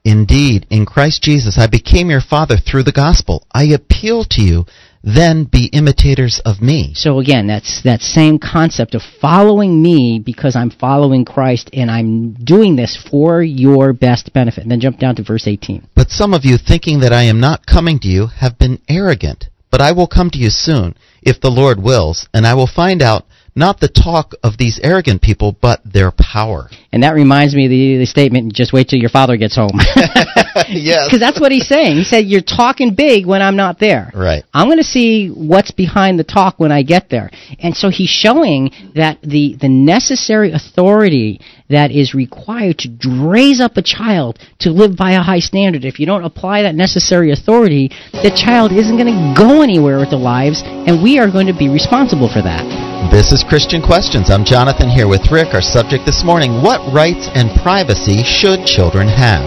Indeed, in Christ Jesus I became your father through the gospel. I appeal to you then be imitators of me. So again, that's that same concept of following me because I'm following Christ and I'm doing this for your best benefit. And then jump down to verse 18. But some of you, thinking that I am not coming to you, have been arrogant. But I will come to you soon, if the Lord wills, and I will find out not the talk of these arrogant people, but their power. And that reminds me of the, the statement, just wait till your father gets home. yes. Because that's what he's saying. He said, you're talking big when I'm not there. Right. I'm going to see what's behind the talk when I get there. And so he's showing that the, the necessary authority that is required to raise up a child to live by a high standard. If you don't apply that necessary authority, the child isn't going to go anywhere with their lives, and we are going to be responsible for that. This is Christian Questions. I'm Jonathan here with Rick. Our subject this morning What rights and privacy should children have?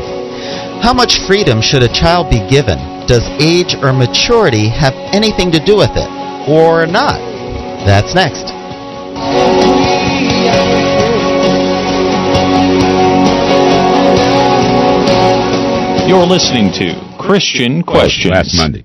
How much freedom should a child be given? Does age or maturity have anything to do with it? Or not? That's next. You're listening to Christian Questions. Last Monday.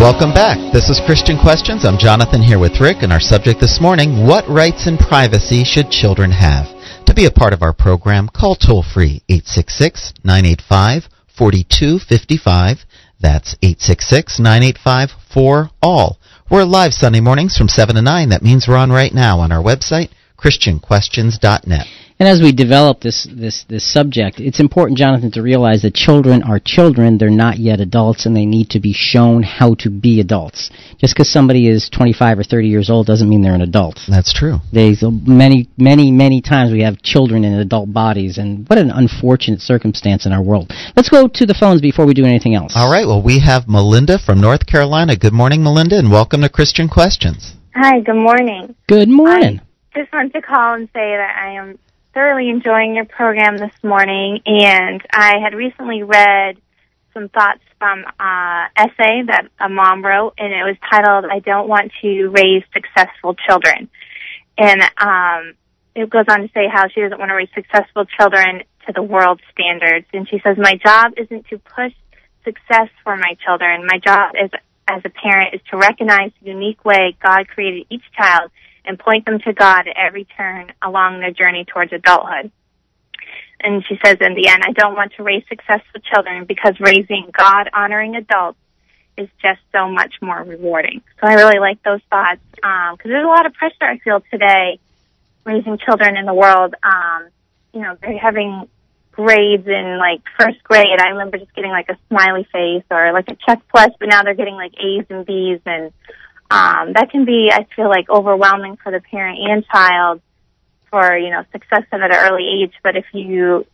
Welcome back. This is Christian Questions. I'm Jonathan here with Rick, and our subject this morning What rights and privacy should children have? To be a part of our program, call toll free 866 985 4255. That's 866 985 4ALL. We're live Sunday mornings from 7 to 9. That means we're on right now on our website, ChristianQuestions.net. And as we develop this, this, this subject, it's important, Jonathan, to realize that children are children. They're not yet adults, and they need to be shown how to be adults. Just because somebody is 25 or 30 years old doesn't mean they're an adult. That's true. There's many, many, many times we have children in adult bodies, and what an unfortunate circumstance in our world. Let's go to the phones before we do anything else. All right, well, we have Melinda from North Carolina. Good morning, Melinda, and welcome to Christian Questions. Hi, good morning. Good morning. I just want to call and say that I am thoroughly enjoying your program this morning, and I had recently read some thoughts from uh essay that a mom wrote, and it was titled "I Don't Want to Raise Successful Children," and um, it goes on to say how she doesn't want to raise successful children to the world standards, and she says, "My job isn't to push success for my children. My job is as a parent is to recognize the unique way God created each child." And point them to God at every turn along their journey towards adulthood. And she says in the end, I don't want to raise successful children because raising God honoring adults is just so much more rewarding. So I really like those thoughts because um, there's a lot of pressure I feel today raising children in the world. Um, you know, they're having grades in like first grade. I remember just getting like a smiley face or like a check plus, but now they're getting like A's and B's and um, that can be, I feel like, overwhelming for the parent and child for, you know, success at an early age. But if you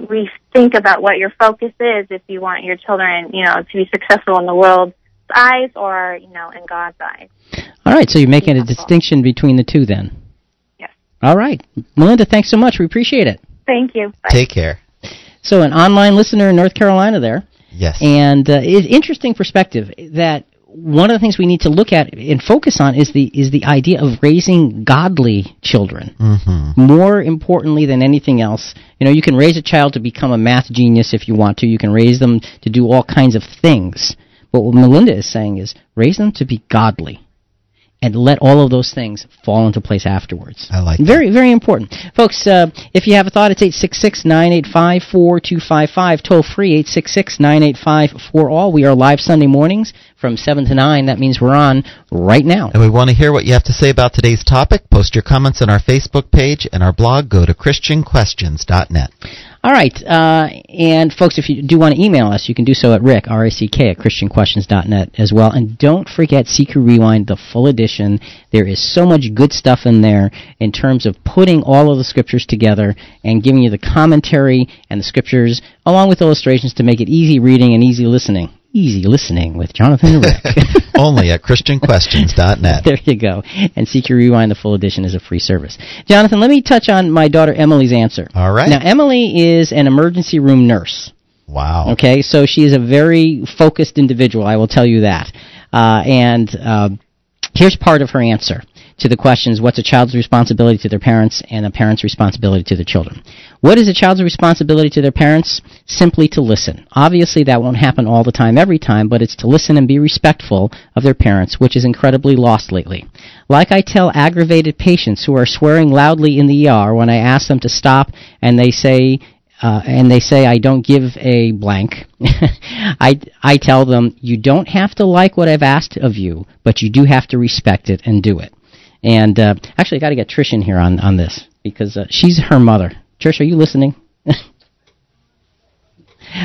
rethink about what your focus is, if you want your children, you know, to be successful in the world's eyes or, you know, in God's eyes. All right, so you're making a distinction between the two then? Yes. All right. Melinda, thanks so much. We appreciate it. Thank you. Bye. Take care. So, an online listener in North Carolina there. Yes. And uh, it's interesting perspective that one of the things we need to look at and focus on is the is the idea of raising godly children. Mm-hmm. More importantly than anything else, you know, you can raise a child to become a math genius if you want to. You can raise them to do all kinds of things. But what Melinda is saying is raise them to be godly and let all of those things fall into place afterwards. I like Very, very important. Folks, uh, if you have a thought, it's 866-985-4255, toll free, 866-985-4ALL. We are live Sunday mornings from 7 to 9. That means we're on right now. And we want to hear what you have to say about today's topic. Post your comments on our Facebook page and our blog. Go to ChristianQuestions.net. All right, uh, and folks, if you do want to email us, you can do so at rick, R-A-C-K, at christianquestions.net as well. And don't forget CQ Rewind, the full edition. There is so much good stuff in there in terms of putting all of the scriptures together and giving you the commentary and the scriptures along with illustrations to make it easy reading and easy listening. Easy listening with Jonathan and Rick. Only at ChristianQuestions.net. there you go. And CQ Rewind, the full edition, is a free service. Jonathan, let me touch on my daughter Emily's answer. All right. Now, Emily is an emergency room nurse. Wow. Okay, so she is a very focused individual, I will tell you that. Uh, and uh, here's part of her answer. To the questions what's a child's responsibility to their parents and a parent's responsibility to their children. What is a child's responsibility to their parents? Simply to listen. Obviously, that won't happen all the time, every time, but it's to listen and be respectful of their parents, which is incredibly lost lately. Like I tell aggravated patients who are swearing loudly in the ER when I ask them to stop and they say, uh, and they say I don't give a blank, I, I tell them, you don't have to like what I've asked of you, but you do have to respect it and do it. And uh, actually, I got to get Trish in here on, on this because uh, she's her mother. Trish, are you listening?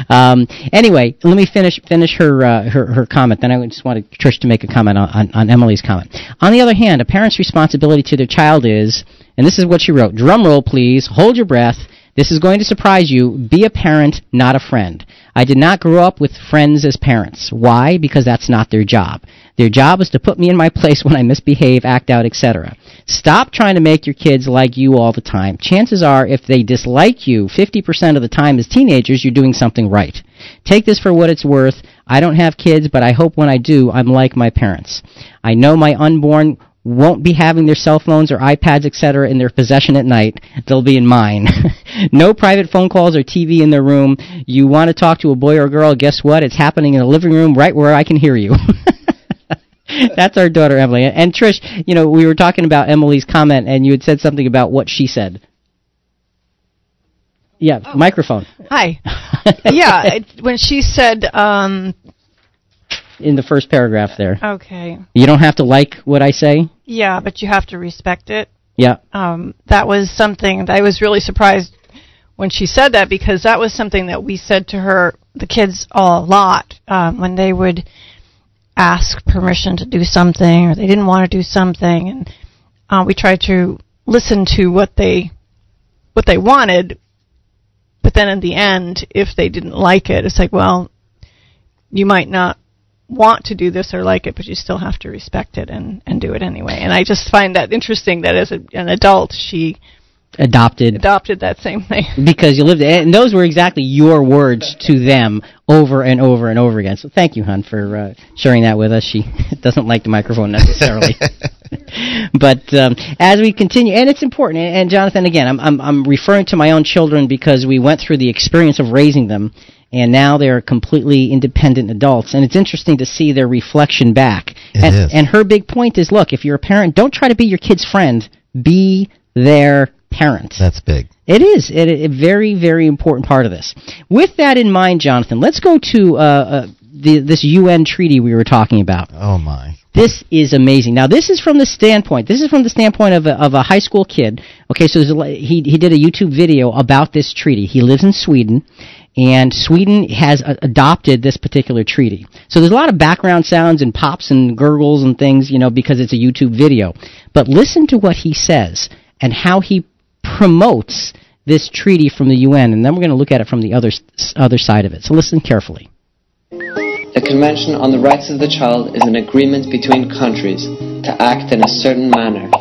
um, anyway, let me finish finish her, uh, her her comment. Then I just wanted Trish to make a comment on, on, on Emily's comment. On the other hand, a parent's responsibility to their child is, and this is what she wrote. Drum roll, please. Hold your breath. This is going to surprise you. Be a parent, not a friend. I did not grow up with friends as parents. Why? Because that's not their job. Their job is to put me in my place when I misbehave, act out, etc. Stop trying to make your kids like you all the time. Chances are, if they dislike you 50% of the time as teenagers, you're doing something right. Take this for what it's worth. I don't have kids, but I hope when I do, I'm like my parents. I know my unborn won't be having their cell phones or iPads, etc., in their possession at night. They'll be in mine. no private phone calls or TV in their room. You want to talk to a boy or a girl, guess what? It's happening in the living room right where I can hear you. That's our daughter Emily. And Trish, you know, we were talking about Emily's comment, and you had said something about what she said. Yeah, oh. microphone. Hi. yeah, it, when she said. Um, in the first paragraph there. Okay. You don't have to like what I say. Yeah, but you have to respect it. Yeah. Um, that was something that I was really surprised when she said that because that was something that we said to her, the kids, all a lot um, when they would ask permission to do something or they didn't want to do something and uh, we tried to listen to what they what they wanted but then in the end if they didn't like it it's like well you might not want to do this or like it but you still have to respect it and and do it anyway. And i just find that interesting that as a, an adult she adopted adopted that same thing. because you lived it and those were exactly your words to them over and over and over again. So thank you hun for uh, sharing that with us. She doesn't like the microphone necessarily. But um, as we continue and it's important and, and jonathan again I'm, I'm i'm referring to my own children because we went through the experience of raising them and now they're completely independent adults. And it's interesting to see their reflection back. And, and her big point is look if you're a parent don't try to be your kid's friend. Be their parent. That's big. It is it, a very very important part of this. With that in mind, Jonathan, let's go to uh, uh, the, this UN treaty we were talking about. Oh my. This is amazing. Now, this is from the standpoint. This is from the standpoint of a, of a high school kid. Okay, so a, he he did a YouTube video about this treaty. He lives in Sweden, and Sweden has a, adopted this particular treaty. So there's a lot of background sounds and pops and gurgles and things, you know, because it's a YouTube video. But listen to what he says and how he promotes this treaty from the UN, and then we're going to look at it from the other other side of it. So listen carefully. The Convention on the Rights of the Child is an agreement between countries to act in a certain manner.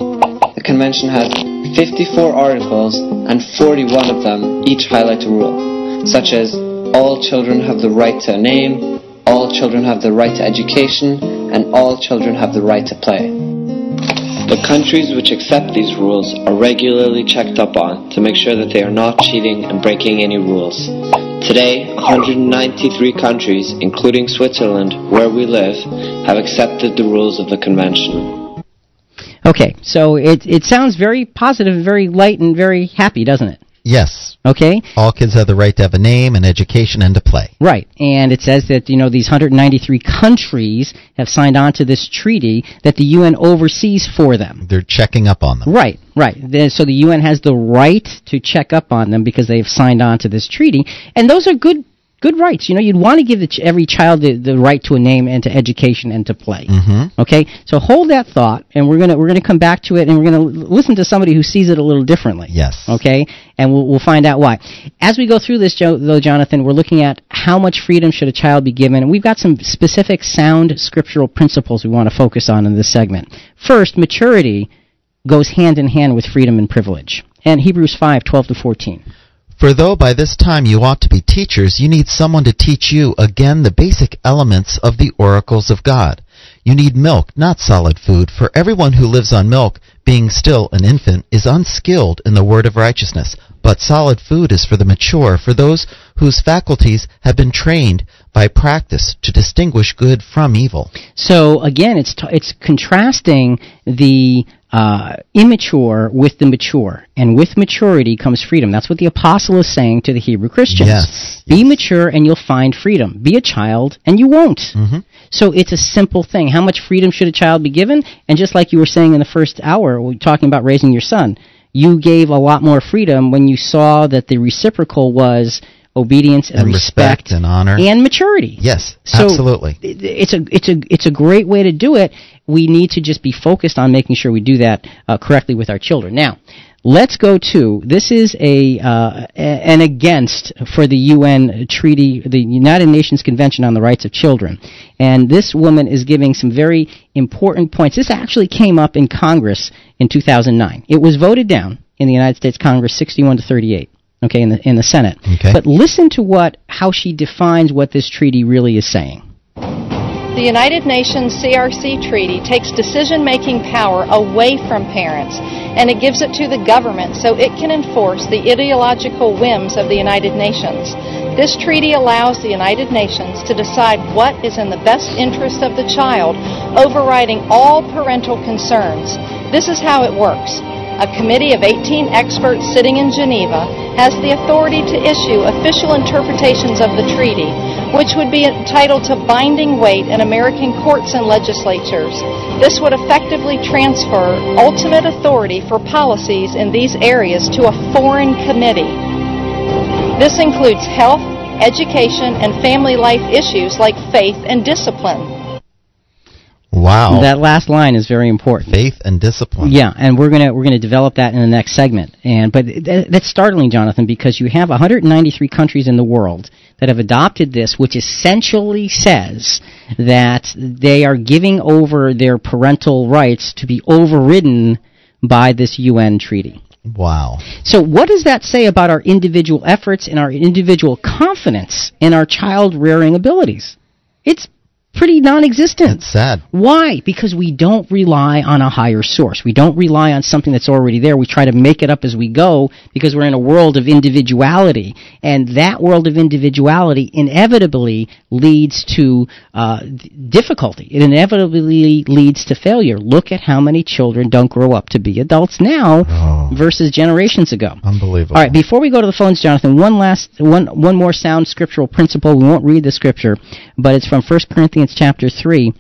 The Convention has 54 articles, and 41 of them each highlight a rule, such as all children have the right to a name, all children have the right to education, and all children have the right to play. The countries which accept these rules are regularly checked up on to make sure that they are not cheating and breaking any rules. Today, 193 countries, including Switzerland, where we live, have accepted the rules of the convention. Okay, so it it sounds very positive, very light, and very happy, doesn't it? Yes. Okay. All kids have the right to have a name and education and to play. Right. And it says that, you know, these 193 countries have signed on to this treaty that the UN oversees for them. They're checking up on them. Right, right. So the UN has the right to check up on them because they've signed on to this treaty. And those are good good rights. You know, you'd want to give ch- every child the, the right to a name and to education and to play. Mm-hmm. Okay, so hold that thought, and we're gonna we're gonna come back to it, and we're gonna listen to somebody who sees it a little differently. Yes. Okay, and we'll we'll find out why. As we go through this, Joe, though, Jonathan, we're looking at how much freedom should a child be given, and we've got some specific sound scriptural principles we want to focus on in this segment. First, maturity goes hand in hand with freedom and privilege. And Hebrews 5, 12 to 14. For though by this time you ought to be teachers, you need someone to teach you again the basic elements of the oracles of God. You need milk, not solid food, for everyone who lives on milk, being still an infant, is unskilled in the word of righteousness. But solid food is for the mature, for those whose faculties have been trained by practice to distinguish good from evil. So again, it's t- it's contrasting the uh, immature with the mature, and with maturity comes freedom. That's what the apostle is saying to the Hebrew Christians. Yes, Be mature, and you'll find freedom. Be a child, and you won't. Mm-hmm. So it's a simple thing. How much freedom should a child be given? And just like you were saying in the first hour, we were talking about raising your son, you gave a lot more freedom when you saw that the reciprocal was obedience and, And respect and honor. and maturity. Yes, So absolutely. it's a it's a it's a great way to do it. We need to just be focused on making sure we do that uh, correctly with our children. Now, let's go to this is a uh, an against for the UN treaty, the United Nations Convention on the Rights of Children, and this woman is giving some very important points. This actually came up in Congress in 2009. It was voted down in the United States Congress 61 to 38. Okay, in the in the Senate. Okay. But listen to what how she defines what this treaty really is saying. The United Nations CRC treaty takes decision making power away from parents and it gives it to the government so it can enforce the ideological whims of the United Nations. This treaty allows the United Nations to decide what is in the best interest of the child, overriding all parental concerns. This is how it works. A committee of 18 experts sitting in Geneva has the authority to issue official interpretations of the treaty, which would be entitled to binding weight in American courts and legislatures. This would effectively transfer ultimate authority for policies in these areas to a foreign committee. This includes health, education, and family life issues like faith and discipline. Wow. That last line is very important. Faith and discipline. Yeah, and we're gonna we're gonna develop that in the next segment. And but th- that's startling, Jonathan, because you have 193 countries in the world that have adopted this, which essentially says that they are giving over their parental rights to be overridden by this UN treaty. Wow. So, what does that say about our individual efforts and our individual confidence in our child rearing abilities? It's pretty non existent. It's sad. Why? Because we don't rely on a higher source. We don't rely on something that's already there. We try to make it up as we go because we're in a world of individuality. And that world of individuality inevitably leads to uh, difficulty. It inevitably leads to failure. Look at how many children don't grow up to be adults now versus generations ago. Unbelievable. All right, before we go to the phones, Jonathan, one last one one more sound scriptural principle. We won't read the scripture, but it's from 1 Corinthians chapter 3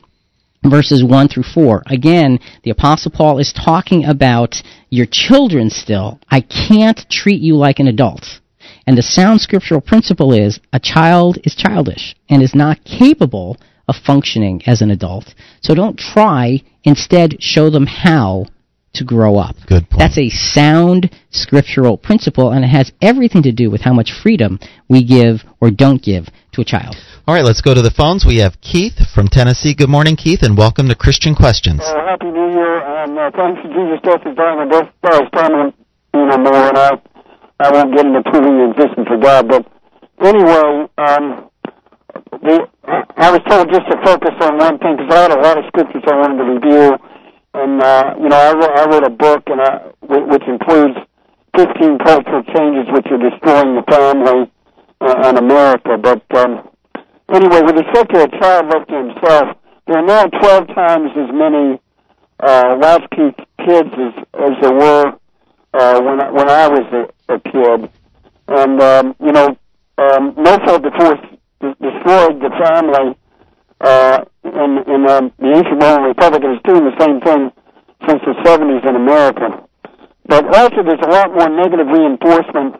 verses 1 through 4. Again, the apostle Paul is talking about your children still. I can't treat you like an adult. And the sound scriptural principle is a child is childish and is not capable of functioning as an adult. So don't try, instead show them how to grow up. Good point. That's a sound scriptural principle, and it has everything to do with how much freedom we give or don't give to a child. All right, let's go to the phones. We have Keith from Tennessee. Good morning, Keith, and welcome to Christian Questions. Uh, Happy New Year, and uh, thanks to Jesus Death is dying on death by his time, you know, more, and I, I won't get into proving the existence of God, but anyway, um, the, I was told just to focus on one thing, because I had a lot of scriptures I wanted to review, and, uh, you know, I wrote, I wrote a book, and I, which includes 15 cultural changes which are destroying the family uh, in America, but, um, anyway, with respect to a child left to himself, there are now 12 times as many uh, latchkey kids as, as there were uh, when I, when I was a, a kid, and um, you know, um, fault divorce d- destroyed the family uh, in in um, the ancient Roman Republic, it's doing the same thing since the 70s in America. But also, there's a lot more negative reinforcement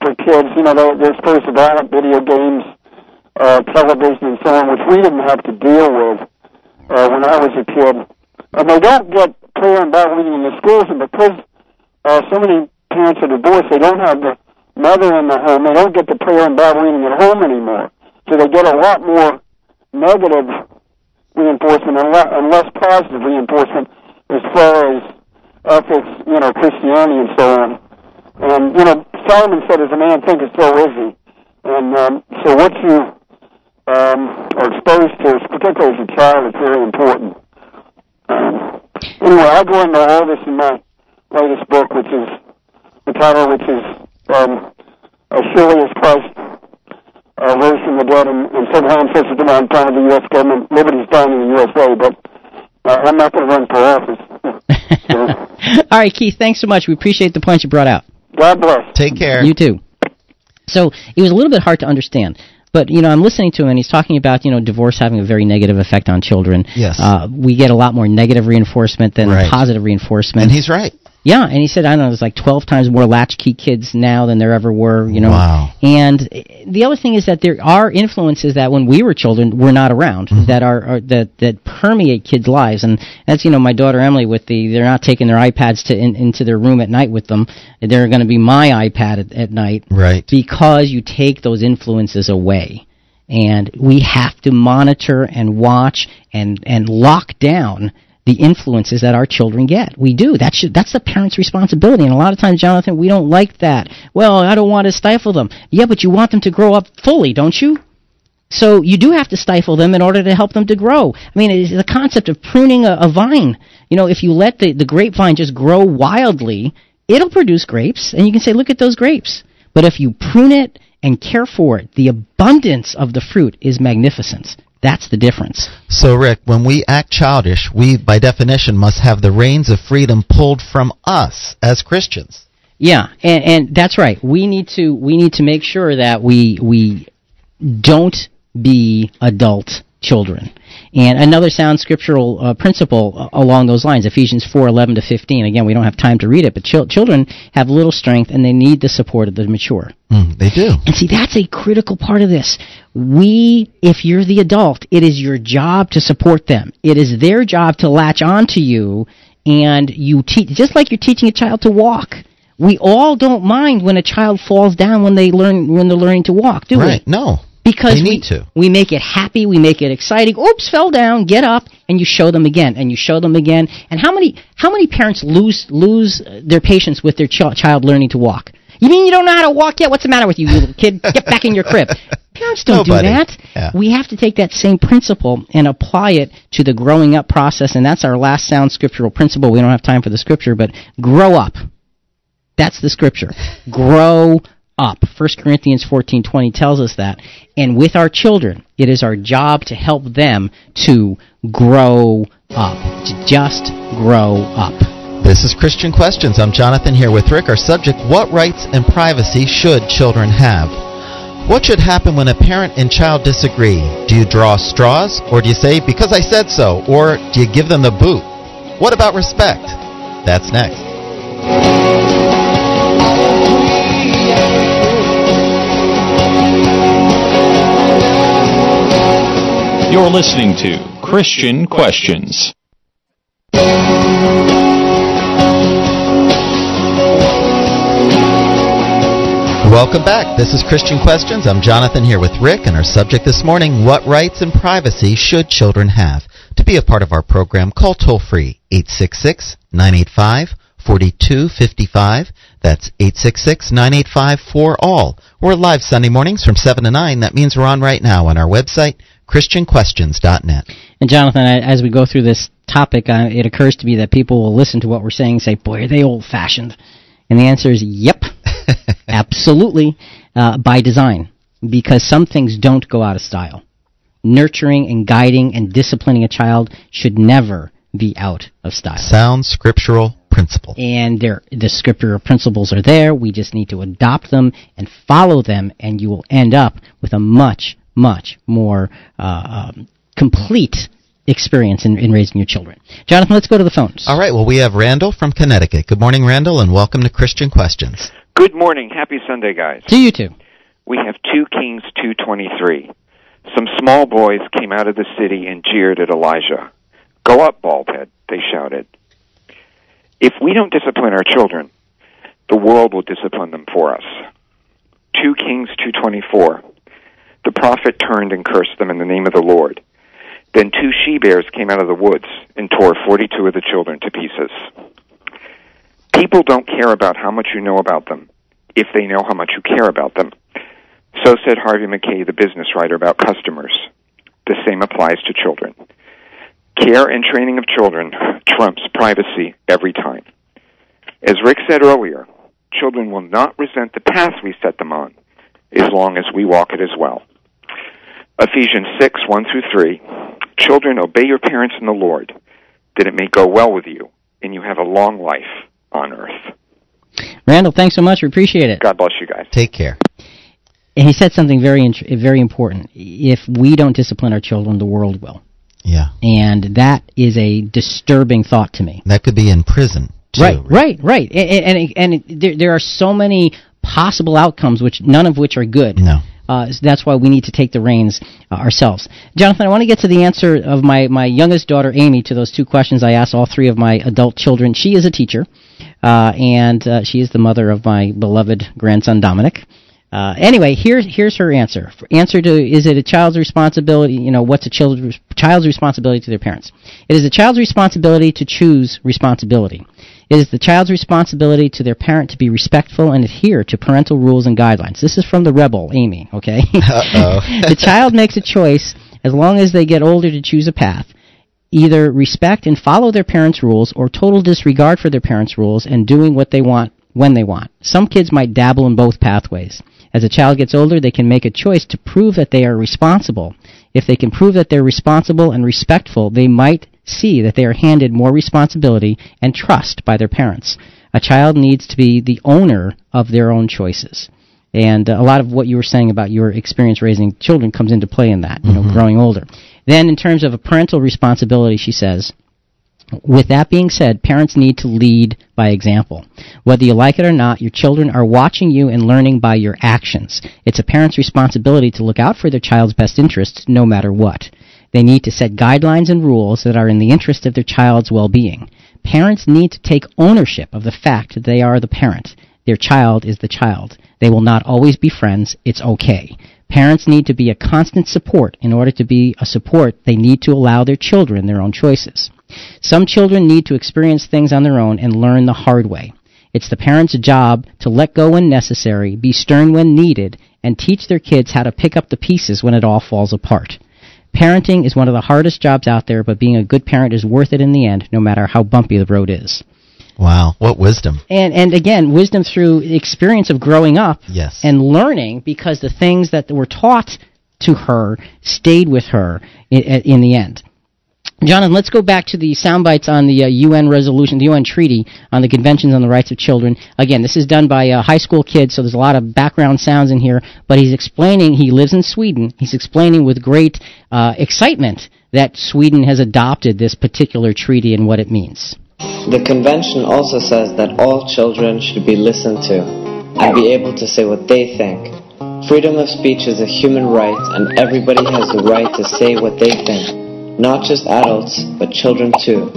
for kids. You know, exposed to violent video games, uh, television, and so on, which we didn't have to deal with uh, when I was a kid. And they don't get prayer and Bible reading in the schools, and because uh, so many parents are divorced, they don't have the mother in the home. They don't get the prayer and Bible reading at home anymore. So they get a lot more negative reinforcement and, le- and less positive reinforcement as far as ethics, you know, Christianity and so on. And, you know, Solomon said, as a man thinketh, so is he. And um, so what you um, are exposed to, particularly as a child, is very important. Um, anyway, I go into all this in my latest book, which is the title, which is um, as surely as Christ uh, rose from the dead, and, and sometimes this is demand time of the U.S. government. Nobody's dying in the USA, but uh, I'm not going to run for office. All right, Keith, thanks so much. We appreciate the points you brought out. God bless. Take care. You too. So it was a little bit hard to understand. But you know, I'm listening to him, and he's talking about you know divorce having a very negative effect on children. Yes. Uh, we get a lot more negative reinforcement than Right. positive reinforcement. And he's right. Yeah, and he said, I don't know, there's like 12 times more latchkey kids now than there ever were, you know. Wow. And the other thing is that there are influences that when we were children were not around Mm-hmm. that are, are that that permeate kids' lives, and that's you know my daughter Emily with the they're not taking their iPads to in, into their room at night with them. They're going to be my iPad at, at night, Right. Because you take those influences away. And we have to monitor and watch and, and lock down the influences that our children get. We do. That should, that's the parent's responsibility. And a lot of times, Jonathan, we don't like that. Well, I don't want to stifle them. Yeah, but you want them to grow up fully, don't you? So you do have to stifle them in order to help them to grow. I mean, it's the concept of pruning a, a vine. You know, if you let the, the grapevine just grow wildly, it'll produce grapes, and you can say, look at those grapes. But if you prune it and care for it, the abundance of the fruit is magnificent. That's the difference. So, Rick, when we act childish, we, by definition, must have the reins of freedom pulled from us as Christians. Yeah, and, and that's right. We need to we need to make sure that we we don't be adult children. And another sound scriptural uh, principle uh, along those lines, Ephesians 4:11 to 15. Again, we don't have time to read it, but chil- children have little strength and they need the support of the mature. Mm, they do. And see, that's a critical part of this. We, if you're the adult, it is your job to support them. It is their job to latch on to you and you teach, just like you're teaching a child to walk. We all don't mind when a child falls down when they learn, when they're learning to walk, do we? right. we? No. Because They we, need to. we make it happy, we make it exciting. Oops, fell down, get up, and you show them again, and you show them again. And how many how many parents lose lose uh, their patience with their ch- child learning to walk? You mean you don't know how to walk yet? What's the matter with you, you little kid? Get back in your crib. Parents don't Nobody. do that. Yeah. We have to take that same principle and apply it to the growing up process, and that's our last sound scriptural principle. We don't have time for the scripture, but grow up. That's the scripture. Grow up. 1 Corinthians 14:20 tells us that. And with our children, it is our job to help them to grow up. To just grow up. This is Christian Questions. I'm Jonathan here with Rick. Our subject What rights and privacy should children have? What should happen when a parent and child disagree? Do you draw straws? Or do you say, because I said so? Or do you give them the boot? What about respect? That's next. You're listening to Christian Questions. Welcome back. This is Christian Questions. I'm Jonathan here with Rick, and our subject this morning What rights and privacy should children have? To be a part of our program, call toll free 866 985 4255. That's 866 985 4ALL. We're live Sunday mornings from 7 to 9. That means we're on right now on our website, ChristianQuestions.net. And Jonathan, as we go through this topic, uh, it occurs to me that people will listen to what we're saying and say, boy, are they old fashioned? And the answer is yep. Absolutely. Uh, by design. Because some things don't go out of style. Nurturing and guiding and disciplining a child should never be out of style. Sound scriptural principle. And the scriptural principles are there. We just need to adopt them and follow them, and you will end up with a much, much more uh, um, complete experience in, in raising your children. Jonathan, let's go to the phones. All right, well, we have Randall from Connecticut. Good morning, Randall, and welcome to Christian Questions. Good morning. Happy Sunday, guys. To you too. We have 2 Kings 2:23. Some small boys came out of the city and jeered at Elijah. "Go up, baldhead," they shouted. If we don't discipline our children, the world will discipline them for us. 2 Kings 2:24. The prophet turned and cursed them in the name of the Lord. Then two she bears came out of the woods and tore 42 of the children to pieces. People don't care about how much you know about them if they know how much you care about them. So said Harvey Mackay, the business writer, about customers. The same applies to children. Care and training of children trumps privacy every time. As Rick said earlier, children will not resent the path we set them on as long as we walk it as well. Ephesians 6, 1 through 3. Children, obey your parents in the Lord, that it may go well with you, and you have a long life on earth. Randall, thanks so much. We appreciate it. God bless you guys. Take care. And he said something very int- very important. If we don't discipline our children, the world will. Yeah. And that is a disturbing thought to me. That could be in prison. Too, right, right, right. And and, and there, there are so many possible outcomes, which none of which are good. No. Uh, so that's why we need to take the reins uh, ourselves. Jonathan, I want to get to the answer of my, my youngest daughter, Amy, to those two questions I asked all three of my adult children. She is a teacher, uh, and uh, she is the mother of my beloved grandson, Dominic. Uh, anyway, here's here's her answer. Answer to is it a child's responsibility? You know, what's a child's child's responsibility to their parents? It is a child's responsibility to choose responsibility. It is the child's responsibility to their parent to be respectful and adhere to parental rules and guidelines. This is from the rebel, Amy. Okay. Uh-oh. the child makes a choice as long as they get older to choose a path. Either respect and follow their parents' rules, or total disregard for their parents' rules and doing what they want when they want. Some kids might dabble in both pathways. As a child gets older, they can make a choice to prove that they are responsible. If they can prove that they're responsible and respectful, they might see that they are handed more responsibility and trust by their parents. A child needs to be the owner of their own choices. And a lot of what you were saying about your experience raising children comes into play in that, you know, mm-hmm. growing older. Then in terms of a parental responsibility, she says, with that being said, parents need to lead by example. Whether you like it or not, your children are watching you and learning by your actions. It's a parent's responsibility to look out for their child's best interests no matter what. They need to set guidelines and rules that are in the interest of their child's well-being. Parents need to take ownership of the fact that they are the parent. Their child is the child. They will not always be friends. It's okay. Parents need to be a constant support. In order to be a support, they need to allow their children their own choices. Some children need to experience things on their own and learn the hard way. It's the parent's job to let go when necessary, be stern when needed, and teach their kids how to pick up the pieces when it all falls apart. Parenting is one of the hardest jobs out there, but being a good parent is worth it in the end, no matter how bumpy the road is. Wow, what wisdom. And and again, wisdom through experience of growing up Yes. and learning because the things that were taught to her stayed with her in, in the end. Jonathan, let's go back to the sound bites on the uh, UN resolution, the UN treaty on the conventions on the rights of children. Again, this is done by uh, high school kids, so there's a lot of background sounds in here. But he's explaining. He lives in Sweden. He's explaining with great uh, excitement that Sweden has adopted this particular treaty and what it means. The convention also says that all children should be listened to and be able to say what they think. Freedom of speech is a human right, and everybody has the right to say what they think. Not just adults, but children too.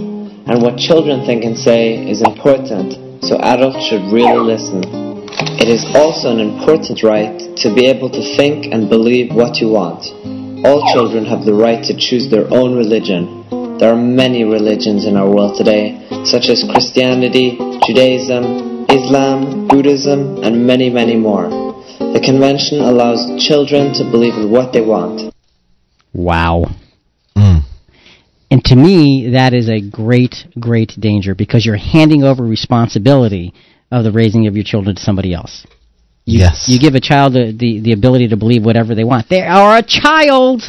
And what children think and say is important, so adults should really listen. It is also an important right to be able to think and believe what you want. All children have the right to choose their own religion. There are many religions in our world today, such as Christianity, Judaism, Islam, Buddhism, and many, many more. The convention allows children to believe in what they want. Wow. Hmm. And to me, that is a great, great danger because you're handing over responsibility of the raising of your children to somebody else. You, Yes. You give a child the, the, the ability to believe whatever they want. They are a child.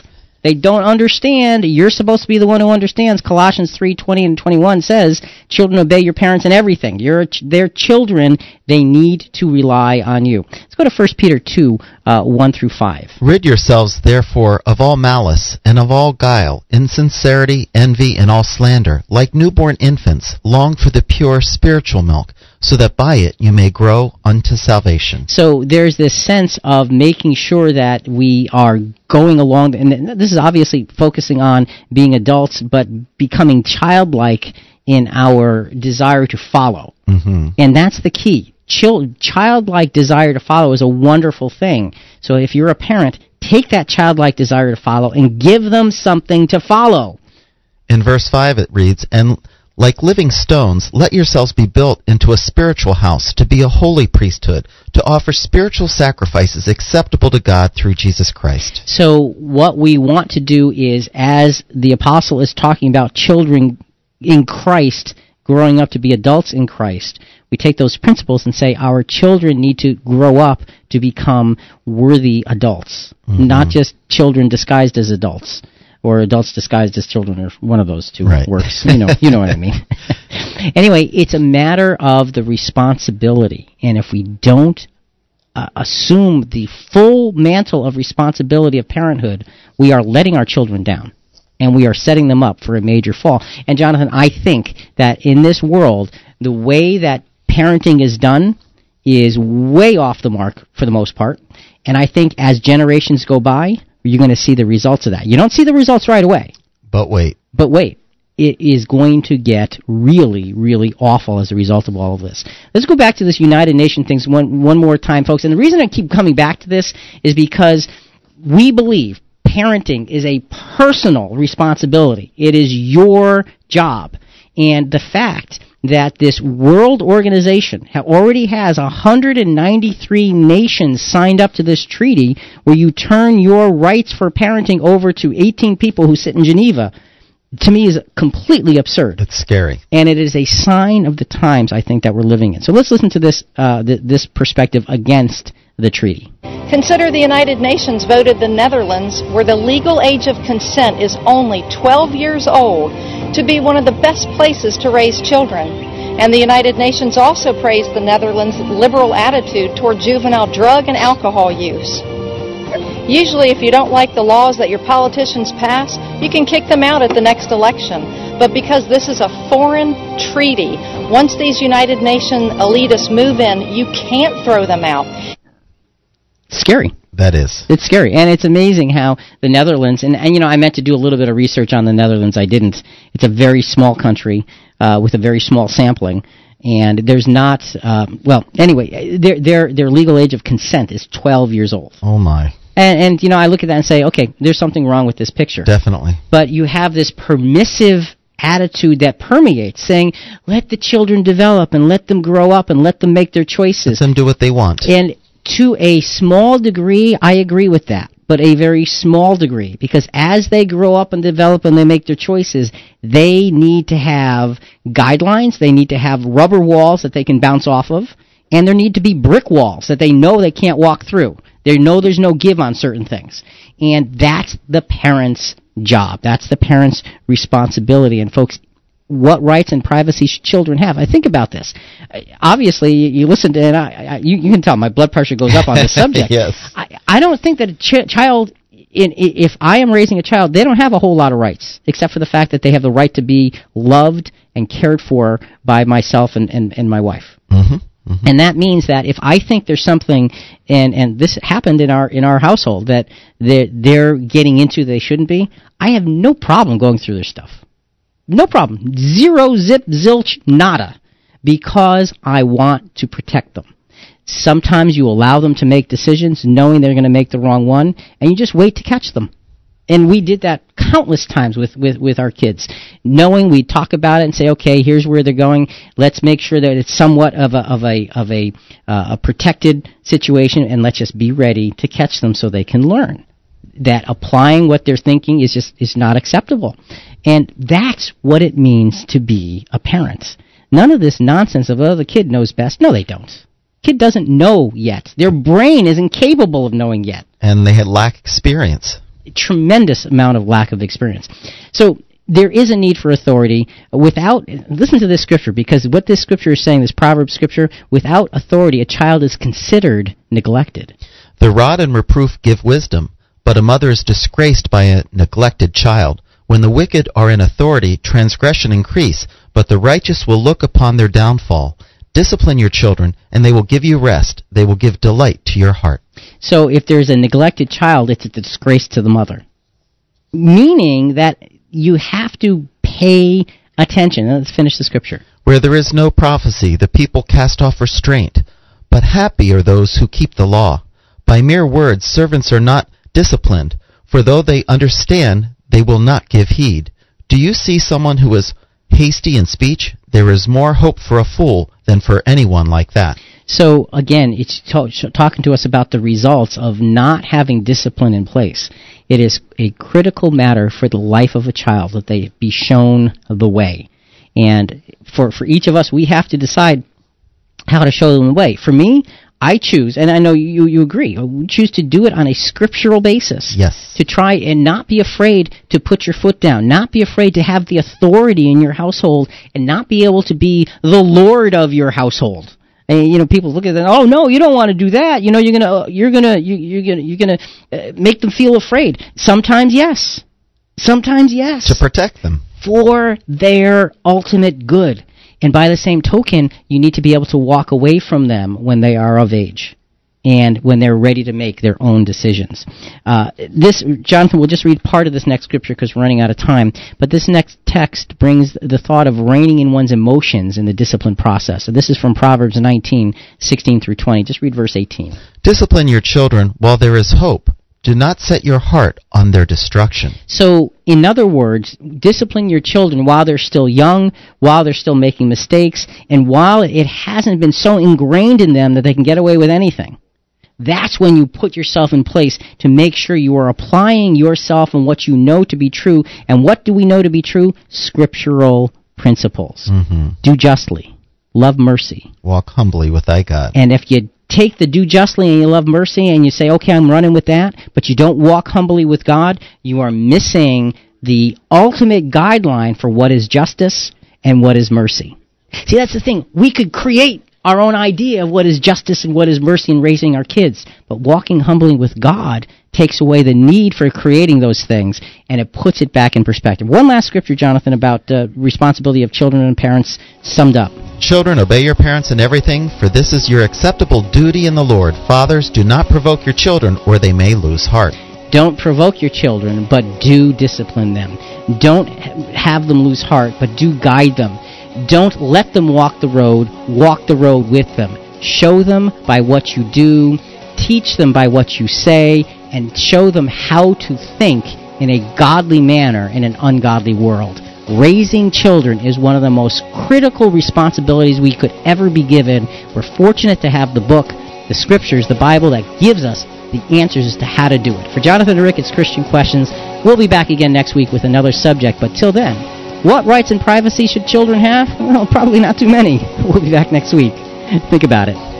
They don't understand. You're supposed to be the one who understands. Colossians 3, 20 and 21 says, children obey your parents in everything. You're ch- their children. They need to rely on you. Let's go to 1 Peter 2, uh, 1 through 5. Rid yourselves, therefore, of all malice, and of all guile, insincerity, envy, and all slander. Like newborn infants, long for the pure spiritual milk, so that by it you may grow unto salvation. So there's this sense of making sure that we are going along, and this is obviously focusing on being adults, but becoming childlike in our desire to follow. Mm-hmm. And that's the key. Chil- childlike desire to follow is a wonderful thing. So if you're a parent, take that childlike desire to follow and give them something to follow. In verse 5 it reads, And Like living stones, let yourselves be built into a spiritual house, to be a holy priesthood, to offer spiritual sacrifices acceptable to God through Jesus Christ. So what we want to do is, as the apostle is talking about children in Christ growing up to be adults in Christ, we take those principles and say our children need to grow up to become worthy adults, Mm-hmm. not just children disguised as adults or adults disguised as children or one of those two Right. works. You know, you know what I mean. anyway, it's a matter of the responsibility, and if we don't uh, assume the full mantle of responsibility of parenthood, we are letting our children down. And we are setting them up for a major fall. And Jonathan, I think that in this world, the way that parenting is done is way off the mark for the most part. And I think as generations go by, you're going to see the results of that. You don't see the results right away, But wait, but wait, it is going to get really, really awful as a result of all of this. Let's go back to this United Nations things one one more time, folks. And the reason I keep coming back to this is because we believe parenting is a personal responsibility. It is your job, and the fact that this world organization already has 193 nations signed up to this treaty where you turn your rights for parenting over to 18 people who sit in Geneva to me is completely absurd. it's scary. And it is a sign of the times I think that we're living in. So let's listen to this uh, th- this perspective against the treaty. Consider the United Nations voted the Netherlands, where the legal age of consent is only 12 years old, to be one of the best places to raise children. And the United Nations also praised the Netherlands' liberal attitude toward juvenile drug and alcohol use. Usually, if you don't like the laws that your politicians pass, you can kick them out at the next election. But because this is a foreign treaty, once these United Nations elitists move in, you can't throw them out. Scary. That is. It's scary, and it's amazing how the Netherlands and, and you know I meant to do a little bit of research on the Netherlands. I didn't. It's a very small country uh, with a very small sampling, and there's not. Uh, well, anyway, their their their legal age of consent is 12 years old, Oh my. and and you know I look at that and say, okay, there's something wrong with this picture. Definitely. But you have this permissive attitude that permeates, saying, let the children develop and let them grow up and let them make their choices. Let them do what they want. And to a small degree, I agree with that, but a very small degree. Because as they grow up and develop and they make their choices, they need to have guidelines, they need to have rubber walls that they can bounce off of, and there need to be brick walls that they know they can't walk through. They know there's no give on certain things. And that's the parent's job. That's the parent's responsibility. And folks, what rights and privacy children have? I think about this. Obviously, you, listen to, and I, I, you, you can tell my blood pressure goes up on this subject. yes. I, I don't think that a ch- child, in, if I am raising a child, they don't have a whole lot of rights, except for the fact that they have the right to be loved and cared for by myself and, and, and my wife. Mm-hmm. And that means that if I think there's something, and and this happened in our in our household that they're they're getting into they shouldn't be, I have no problem going through their stuff. No problem. Zero zip zilch nada, because I want to protect them. Sometimes you allow them to make decisions knowing they're going to make the wrong one, and you just wait to catch them. And we did that countless times with, with, with our kids, knowing we'd talk about it and say, okay, here's where they're going. Let's make sure that it's somewhat of a of a of a, uh, a protected situation, and let's just be ready to catch them so they can learn that applying what they're thinking is just is not acceptable. And that's what it means to be a parent. None of this nonsense of oh the kid knows best. No, they don't. Kid doesn't know yet. Their brain isn't capable of knowing yet And they had lack experience. tremendous amount of lack of experience. So there is a need for authority without listen to this scripture because what this scripture is saying this proverb scripture without authority a child is considered neglected The rod and reproof give wisdom, but a mother is disgraced by a neglected child. When the wicked are in authority, transgression increase, but the righteous will look upon their downfall. Discipline your children, and they will give you rest. They will give delight to your heart. so if there's a neglected child it's a disgrace to the mother meaning that you have to pay attention Now, let's finish the scripture Where there is no prophecy, the people cast off restraint. But happy are those who keep the law. By mere words, servants are not disciplined, for though they understand, they will not give heed. Do you see someone who is hasty in speech, there is more hope for a fool than for anyone like that. So again, it's talking to us about the results of not having discipline in place. It is a critical matter for the life of a child that they be shown the way. And for, for each of us, we have to decide how to show them the way. For me, I choose, and I know you, you agree, we choose to do it on a scriptural basis. Yes. To try and not be afraid to put your foot down, not be afraid to have the authority in your household, and not be able to be the Lord of your household. And you know, people look at that. Oh no, you don't want to do that. You know, you're gonna, you're gonna, you, you're gonna, you're gonna uh, make them feel afraid. Sometimes yes, sometimes yes. To protect them for their ultimate good. And by the same token, you need to be able to walk away from them when they are of age and when they're ready to make their own decisions. Uh, this, Jonathan, we'll just read part of this next scripture because we're running out of time. But this next text brings the thought of reining in one's emotions in the discipline process. So this is from Proverbs 19, 16 through 20. Just read verse 18. Discipline your children while there is hope do not set your heart on their destruction. So, in other words, discipline your children while they're still young, while they're still making mistakes, and while it hasn't been so ingrained in them that they can get away with anything. That's when you put yourself in place to make sure you are applying yourself and what you know to be true. And what do we know to be true? Scriptural principles. Mm-hmm. Do justly. Love mercy. Walk humbly with thy God. And if you take the do justly and you love mercy and you say, okay, I'm running with that, but you don't walk humbly with God, you are missing the ultimate guideline for what is justice and what is mercy. See, that's the thing. We could create our own idea of what is justice and what is mercy in raising our kids, but walking humbly with God takes away the need for creating those things and it puts it back in perspective. One last scripture, Jonathan, about uh, responsibility of children and parents summed up. Children, obey your parents in everything, for this is your acceptable duty in the Lord. Fathers, do not provoke your children, or they may lose heart. Don't provoke your children, but do discipline them. Don't have them lose heart, but do guide them. Don't let them walk the road, walk the road with them. Show them by what you do, teach them by what you say, and show them how to think in a godly manner in an ungodly world. Raising children is one of the most critical responsibilities we could ever be given. We're fortunate to have the book, the scriptures, the Bible that gives us the answers as to how to do it. For Jonathan and Rick, it's Christian Questions. We'll be back again next week with another subject, but till then, what rights and privacy should children have? Well, probably not too many. We'll be back next week. Think about it.